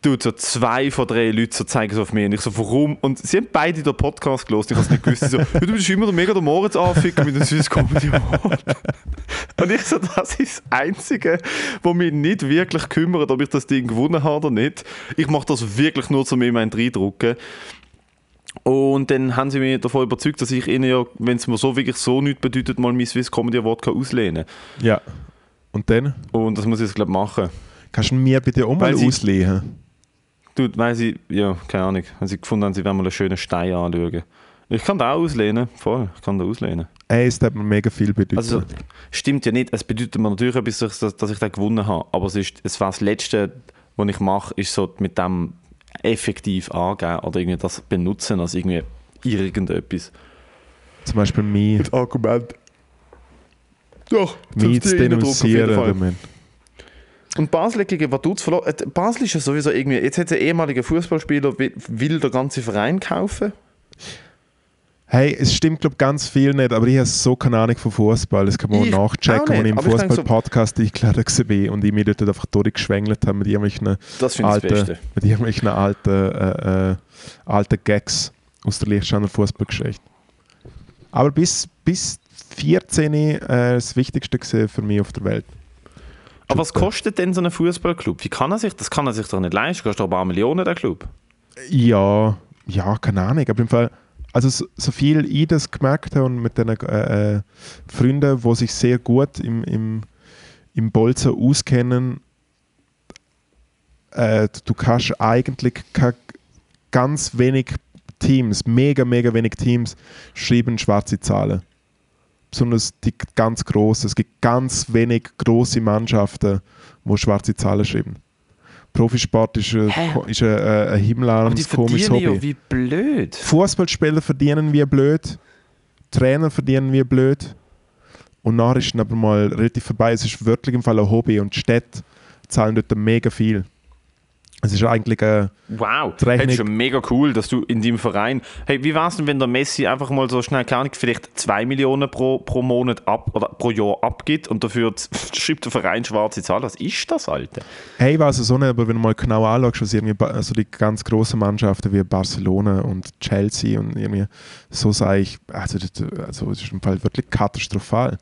du, so zwei von drei Leuten so zeigen es auf mich und ich so, warum? Und sie haben beide den Podcast gelesen, ich habe es nicht gewusst. So, du bist immer der mega der Moritz anficken mit dem Swiss Comedy Award. Und ich so, das ist das Einzige, was mich nicht wirklich kümmert, ob ich das Ding gewonnen habe oder nicht. Ich mache das wirklich nur, um mir meinen reindrucken. Und dann haben sie mich davon überzeugt, dass ich ihnen ja, wenn es mir so wirklich so nichts bedeutet, mal mein Swiss Comedy Award kann auslehnen ja. Und dann kann. Und das muss ich jetzt, glaube ich, machen. kannst du mir bitte auch mal Weil auslegen. Du, weil sie, ja, keine Ahnung, wenn sie gefunden haben, sie wollen mal einen schönen Stein anschauen. Ich kann da auch auslehnen, voll, ich kann da auslehnen. Ey, es hat mir mega viel bedeutet. Also, stimmt ja nicht, es bedeutet mir natürlich etwas, dass, dass ich den gewonnen habe, aber es, ist, es war das Letzte, was ich mache, ist so mit dem effektiv angeben oder irgendwie das benutzen als irgendwie irgendetwas. Zum Beispiel mich, Argument. Doch, mich zu denunzieren. damit. Und Basel gegen Vaduz verloren. Basel ist ja sowieso irgendwie. Jetzt hat ein ehemaliger Fußballspieler will, den ganzen Verein kaufen. Hey, es stimmt, glaube ganz viel nicht, aber ich habe so keine Ahnung von Fußball. Das kann man Ich auch nachchecken, als ich im aber ich denke so- Fußball-Podcast eingeladen war und ich mich dort einfach durchgeschwängelt habe mit irgendwelchen Das finde ich das alten, Beste. mit irgendwelchen alten, äh, äh, alten Gags aus der Lichtsteiner Fußballgeschichte. Aber bis, bis 14 äh, das Wichtigste für mich auf der Welt. Aber was kostet denn so ein Fußballclub? Wie kann er sich? Das kann er sich doch nicht leisten. Kostet doch ein paar Millionen der Club. Ja, ja, keine Ahnung. Aber im Fall, also so, viel ich das gemerkt habe und mit den äh, äh, Freunden, die sich sehr gut im, im, im Bolzen auskennen, äh, du kannst eigentlich ganz wenig Teams, mega, mega wenig Teams, schreiben schwarze Zahlen. Besonders die ganz großen. Es gibt ganz wenig große Mannschaften, die schwarze Zahlen schreiben. Profisport ist, ein- ist ein, ein, ein himmelarmes, komisches Hobby. ja wie blöd. Fußballspieler verdienen wie blöd, Trainer verdienen wie blöd. Und nachher ist dann aber mal relativ vorbei. Es ist wirklich im Fall ein Hobby und die Städte zahlen dort mega viel. Es ist eigentlich ein. Wow, Die Rechnung- das ist schon mega cool, dass du in deinem Verein. Hey, wie wär's denn, wenn der Messi einfach mal so schnell, keine Ahnung, vielleicht 2 Millionen pro, pro Monat ab oder pro Jahr abgibt und dafür schreibt der Verein schwarze Zahlen? Was ist das, Alter? Hey, weiß es so nicht, aber wenn du mal genau anschaust, was irgendwie also die ganz großen Mannschaften wie Barcelona und Chelsea und irgendwie so sage ich, also, das- also es ist im Fall wirklich katastrophal.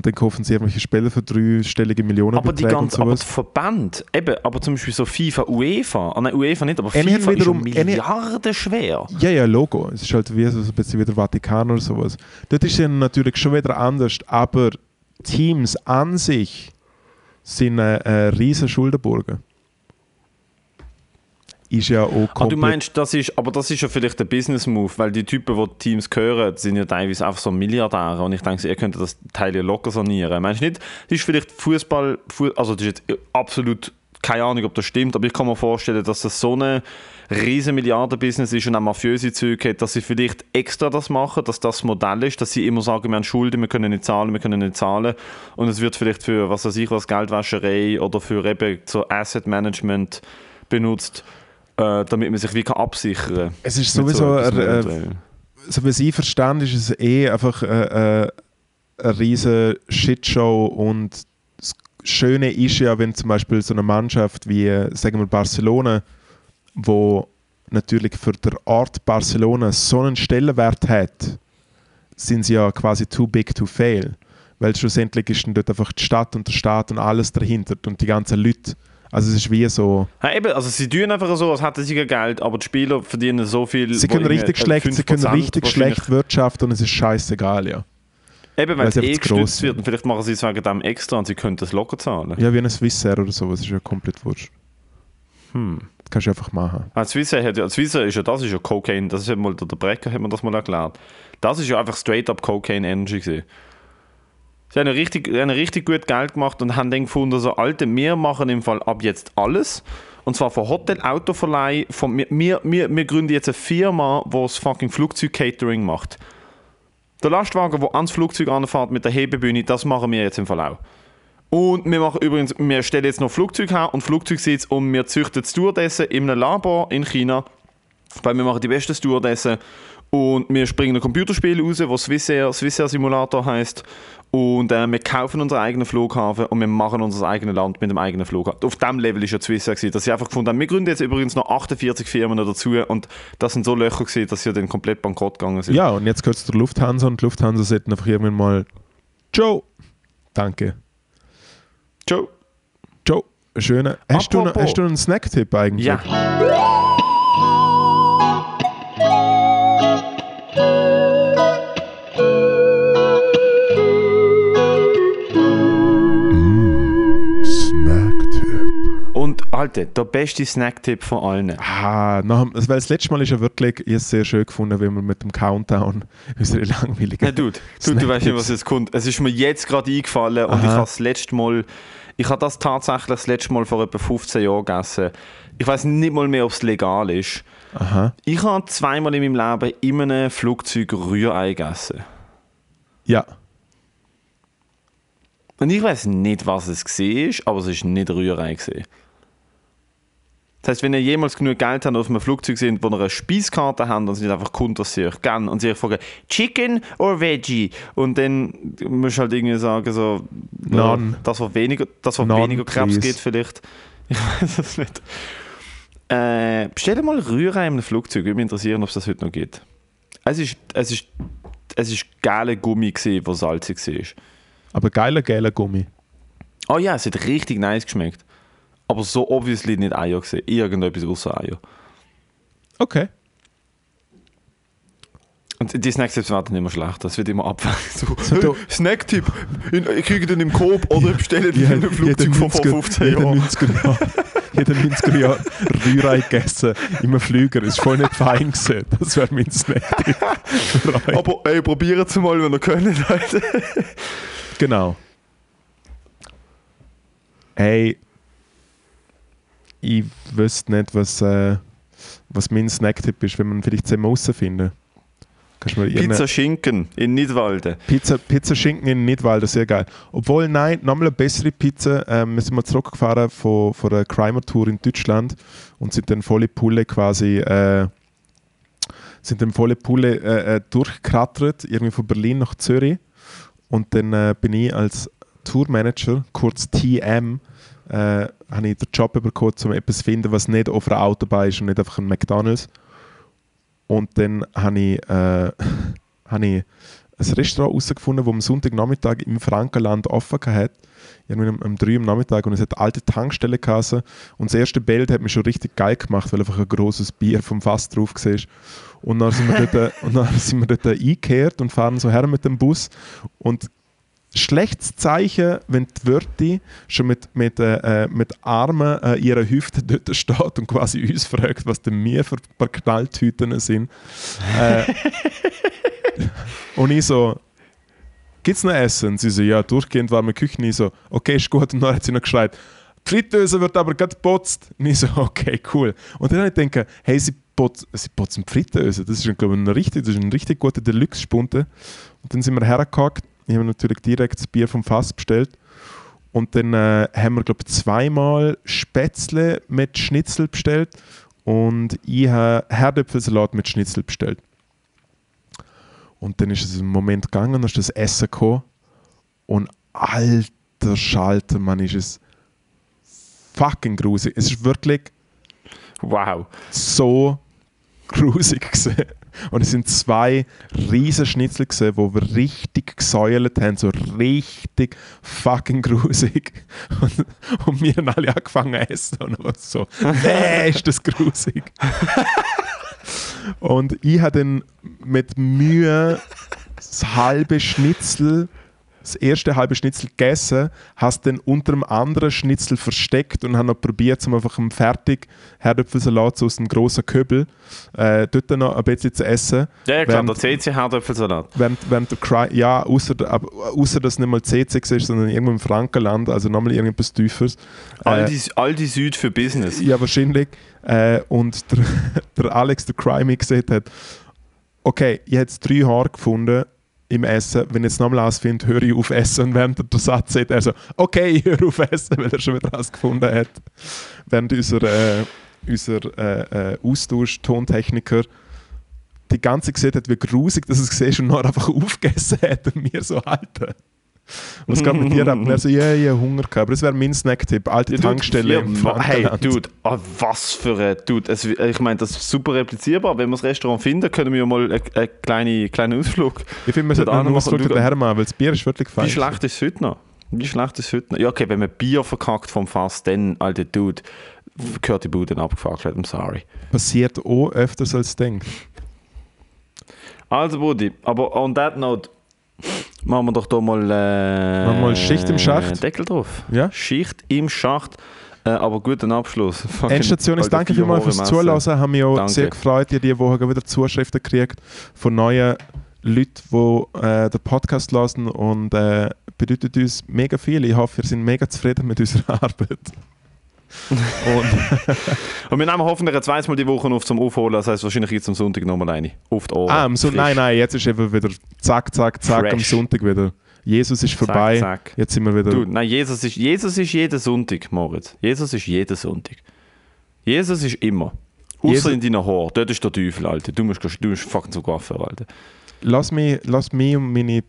Und dann kaufen sie irgendwelche Spieler für dreistellige Millionen Aber die und ganze, aber der Verband, eben, aber zum Beispiel so FIFA, UEFA, ah, nein, UEFA nicht, aber Eine FIFA wiederum- ist eine- Milliarden schwer. Ja, ja, Logo. Es ist halt wie so ein bisschen wie der Vatikan oder sowas. Dort ist es natürlich schon wieder anders, aber Teams an sich sind äh, äh, riesen Schuldenburgen. Ist ja auch komplett... Ah, du meinst, das ist, aber das ist ja vielleicht ein Business-Move, weil die Typen, die, Teams gehören, sind ja teilweise einfach so Milliardäre und ich denke, ihr könntet das Teil ja locker sanieren. Meinst du nicht, das ist vielleicht Fußball, also das ist jetzt absolut keine Ahnung, ob das stimmt, aber ich kann mir vorstellen, dass das so ein riesen Milliarden-Business ist und auch mafiöse Züge hat, dass sie vielleicht extra das machen, dass das Modell ist, dass sie immer sagen, wir haben Schulden, wir können nicht zahlen, wir können nicht zahlen und es wird vielleicht für, was weiß ich was, Geldwäscherei oder für eben so Asset Management benutzt, äh, damit man sich wie kann absichern kann. Es ist sowieso, äh, so wie ich verstanden ist es eh einfach äh, äh, eine riesige Shitshow und das Schöne ist ja, wenn zum Beispiel so eine Mannschaft wie, sagen wir Barcelona, wo natürlich für der Art Barcelona so einen Stellenwert hat, sind sie ja quasi too big to fail. Weil schlussendlich ist dann dort einfach die Stadt und der Staat und alles dahinter und die ganzen Leute. Also es ist wie so... Ja, eben, also sie tun einfach so, als hätten sie kein Geld, aber die Spieler verdienen so viel... Sie können richtig schlecht, sie können richtig schlecht wirtschaften und es ist scheißegal, ja. Eben, weil es eh gestützt wird und vielleicht machen sie es wegen dem extra und sie können das locker zahlen. Ja, wie eine Swissair oder sowas, ist ja komplett wurscht. Hm. Das kannst du einfach machen. Ah, Swissair, hat ja, Swissair ist ja, das ist ja Cocaine, das ist ja mal, der Brecker hat mir das mal erklärt. Das ist ja einfach straight up Cocaine Energy gewesen. Sie haben richtig, haben richtig gut Geld gemacht und haben dann gefunden, so, Alter, wir machen im Fall ab jetzt alles. Und zwar von Hotel, Autoverleih, von, wir, wir, wir, wir gründen jetzt eine Firma, die das fucking Flugzeug-Catering macht. Der Lastwagen, der ans Flugzeug anfährt mit der Hebebühne, das machen wir jetzt im Fall auch. Und wir machen übrigens, wir stellen jetzt noch Flugzeug her und Flugzeugsitz und wir züchten Stewardessen in einem Labor in China, weil wir machen die besten Stewardessen und wir springen ein Computerspiel raus, das Swissair, Swissair Simulator heißt und äh, wir kaufen unseren eigenen Flughafen und wir machen unser eigenes Land mit dem eigenen Flughafen. Auf dem Level ist ja Swissair gewesen, dass sie einfach gefunden haben, wir gründen jetzt übrigens noch 48 Firmen dazu und das sind so Löcher gewesen, dass sie dann komplett bankrott gegangen sind. Ja, und jetzt gehört es der Lufthansa und die Lufthansa sollten einfach irgendwann mal Ciao, danke. Ciao. Ciao, schöne. Hast du, noch, hast du einen Snack-Tipp eigentlich? Ja. Alter, der beste Snacktipp von allen. Ah, nach, dem- weil das letzte Mal ist ja wirklich ich sehr schön gefunden, wenn wir mit dem Countdown unsere langweiligen. Ja, Dude, du, du weißt nicht, was jetzt kommt. Es ist mir jetzt gerade eingefallen und Aha. ich habe das letzte Mal, ich habe das tatsächlich das letzte Mal vor etwa 15 Jahren gegessen. Ich weiß nicht mal mehr, ob es legal ist. Aha. Ich habe zweimal in meinem Leben in einem Flugzeug Rührei gegessen. Ja. Und ich weiß nicht, was es war, aber es war nicht Rührei. Gewesen. Das heißt, wenn ihr jemals genug Geld habt auf einem Flugzeug sind, wo ihr eine Speiskarte habt, dann sind einfach Kunden, sie euch gerne und sie euch fragen, Chicken or Veggie? Und dann musst du halt irgendwie sagen, so, ja, das, was weniger, das, was None, weniger Krebs please. gibt, vielleicht. Ich weiß es nicht. Äh, bestell dir mal Rührei in einem Flugzeug. Würde mich interessieren, ob es das heute noch gibt. Es ist, es ist, es ist geiler Gummi, der salzig war. Aber geiler, geiler Gummi. Oh ja, es hat richtig nice geschmeckt. Aber so obviously nicht Eier gesehen. Irgendetwas außer Eier. Okay. Und die Snacks werden immer schlechter. Es wird immer abwechselnd. So, Snacktipp. Ich kriege den im Coop oder bestelle den in einem Flugzeug von vor 15 jeder Jahren. 90er Jahre, jeder 90er Jahre Rührei gegessen einem Flüger. Das war voll nicht fein gewesen. Das wäre mein Snack. Rührei. Aber ey, probiert es mal, wenn ihr könnt. Leute. Genau. Hey, ich wüsste nicht, was, äh, was mein Snacktipp ist, wenn man vielleicht zusammen herausfinden. Pizza Schinken in Nidwalden. Pizza, Pizza Schinken in Nidwalden, sehr geil. Obwohl, nein, nochmal eine bessere Pizza. Ähm, wir sind mal zurückgefahren von, von einer Crimer-Tour in Deutschland und sind dann volle Pulle quasi äh, sind dann volle Pulle äh, äh, durchgekratert, irgendwie von Berlin nach Zürich. Und dann äh, bin ich als Tourmanager, kurz TM, äh, habe ich den Job bekommen, um etwas zu finden, was nicht auf einer Autobahn ist und nicht einfach ein McDonalds. Und dann habe ich, äh, habe ich ein Restaurant herausgefunden, das am Sonntagnachmittag im Frankenland offen hat. Irgendwie um, um 3 Uhr am Nachmittag und es hat eine alte Tankstelle gehasen. Und das erste Bild hat mich schon richtig geil gemacht, weil einfach ein großes Bier vom Fass drauf war. Und dann sind wir dort, und dann sind wir dort eingekehrt und fahren so her mit dem Bus. Und schlechtes Zeichen, wenn die Wirtin schon mit, mit, äh, mit Armen an ihrer Hüfte dort steht und quasi uns fragt, was denn wir für ein paar Knalltüten sind. Äh, und ich so, gibt's noch Essen? Sie so, ja, durchgehend warme Küche. Ich so, okay, ist gut. Und dann hat sie noch geschreit, die Fritteuse wird aber gerade geputzt. Und ich so, okay, cool. Und dann habe ich gedacht, hey, sie, putz, sie putzen Fritteuse. Das ist, glaube ich, ein richtig, das ist ein richtig guter Deluxe-Spunte. Und dann sind wir hergehakt. Ich habe natürlich direkt das Bier vom Fass bestellt. Und dann äh, haben wir, glaube ich, zweimal Spätzle mit Schnitzel bestellt. Und ich habe Herdöpfelsalat mit Schnitzel bestellt. Und dann ist es einen Moment gegangen, dann ist das Essen gekommen. Und alter Schalter, man, ist es fucking grusig. Es ist wirklich Wow. so grusig gesehen. Und es sind zwei riesen Schnitzel wo wir richtig gesäuert haben, so richtig fucking grusig. Und, und wir haben alle angefangen zu essen und so, nee, ist das grusig. und ich habe dann mit Mühe das halbe Schnitzel das erste halbe Schnitzel gegessen, hast dann unter dem anderen Schnitzel versteckt und habe noch probiert, um einfach einen fertig Herdöpfelsalat so aus einem grossen Köbel äh, dort noch ein bisschen zu essen. Ja, klar, Während- der CC Herdöpfelsalat. Während, während der Cry, ja, außer, außer dass nicht mal CC ist, sondern irgendwo im Frankenland, also nochmal irgendetwas Tieferes. Aldi, Aldi Süd für Business. Ja, wahrscheinlich. Äh, und der, der Alex, der Crime, gesagt hat, okay, ich habe jetzt drei Haare gefunden im Essen. Wenn ich jetzt nochmal ausfinde, höre ich auf Essen. Und während er den Satz sagt, er so, okay, ich höre auf Essen, weil er schon wieder was gefunden hat. Während unser, äh, unser äh, äh, Austausch-Tontechniker die ganze gesehen hat, wie grusig das es gesehen und noch einfach aufgegessen hat und mir so halten. Was geht mit dir? Und er so, ja, ich habe Hunger gehabt. Aber das wäre mein Snacktipp. Alte Ja, Tankstelle ja, im wa- Hey. Dude, ah, was für ein Dude. Es, ich meine, das ist super replizierbar. Wenn wir das Restaurant finden, können wir mal einen einen kleinen, kleinen Ausflug. Ich finde, wir sollten einen Ausflug daher machen, weil das Bier ist wirklich fein. Wie schlecht ist es heute noch? Wie schlecht ist es heute noch? Ja, okay, wenn man Bier verkackt vom Fass, dann, alter Dude, gehört die Bude abgefackelt. I'm sorry. Passiert auch öfters als du denkst. Also, Buddy, aber on that note, machen wir doch da mal, äh, Machen wir mal Schicht im Schacht? Deckel drauf. Ja? Schicht im Schacht. Äh, aber guten Abschluss. Endstation ist danke vielmals fürs. Zuhören. Haben mich auch Danke. sehr gefreut. Ich habe diese Woche wieder Zuschriften gekriegt von neuen Leuten, die äh, den Podcast hören und äh, bedeutet uns mega viel. Ich hoffe, wir sind mega zufrieden mit unserer Arbeit. Und, Und wir nehmen hoffentlich ein zweites Mal die Woche auf zum Aufholen. Das heißt, wahrscheinlich jetzt am Sonntag nochmal eine. Auf die Ohren. ah, am Son- Frisch. nein, nein, jetzt ist eben wieder zack, zack, zack am Fresh. Sonntag wieder. Jesus ist vorbei. zack. Jetzt sind wir wieder. Du, nein, Jesus ist, Jesus ist jeden Sonntag, Moritz. Jesus ist jeden Sonntag. Jesus ist immer. Außer in deinen Haaren. Dort ist der Teufel, Alter. Du musst, du musst fucking so Coiffeur, Alter. Lass, mich, lass mich und meine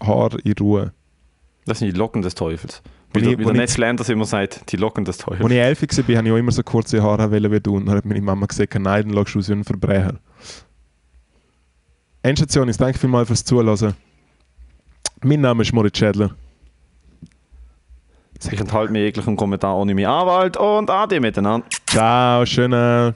Haare in Ruhe. Das sind die Locken des Teufels. Wie, der- ich- wie der ich- Netz Landers immer sagt, die Locken des Teufels. Als ich elf war, habe ich auch immer so kurze Haare wollen wie du. Und dann hat meine Mama gesagt, nein, dann schaust du aus wie ein Verbrecher. Endstation ist, danke vielmals fürs Zuhören. Mein Name ist Moritz Schädler. Ich enthalte mir jeglichen Kommentar ohne meinen Anwalt und Ade miteinander. Ciao, schönen.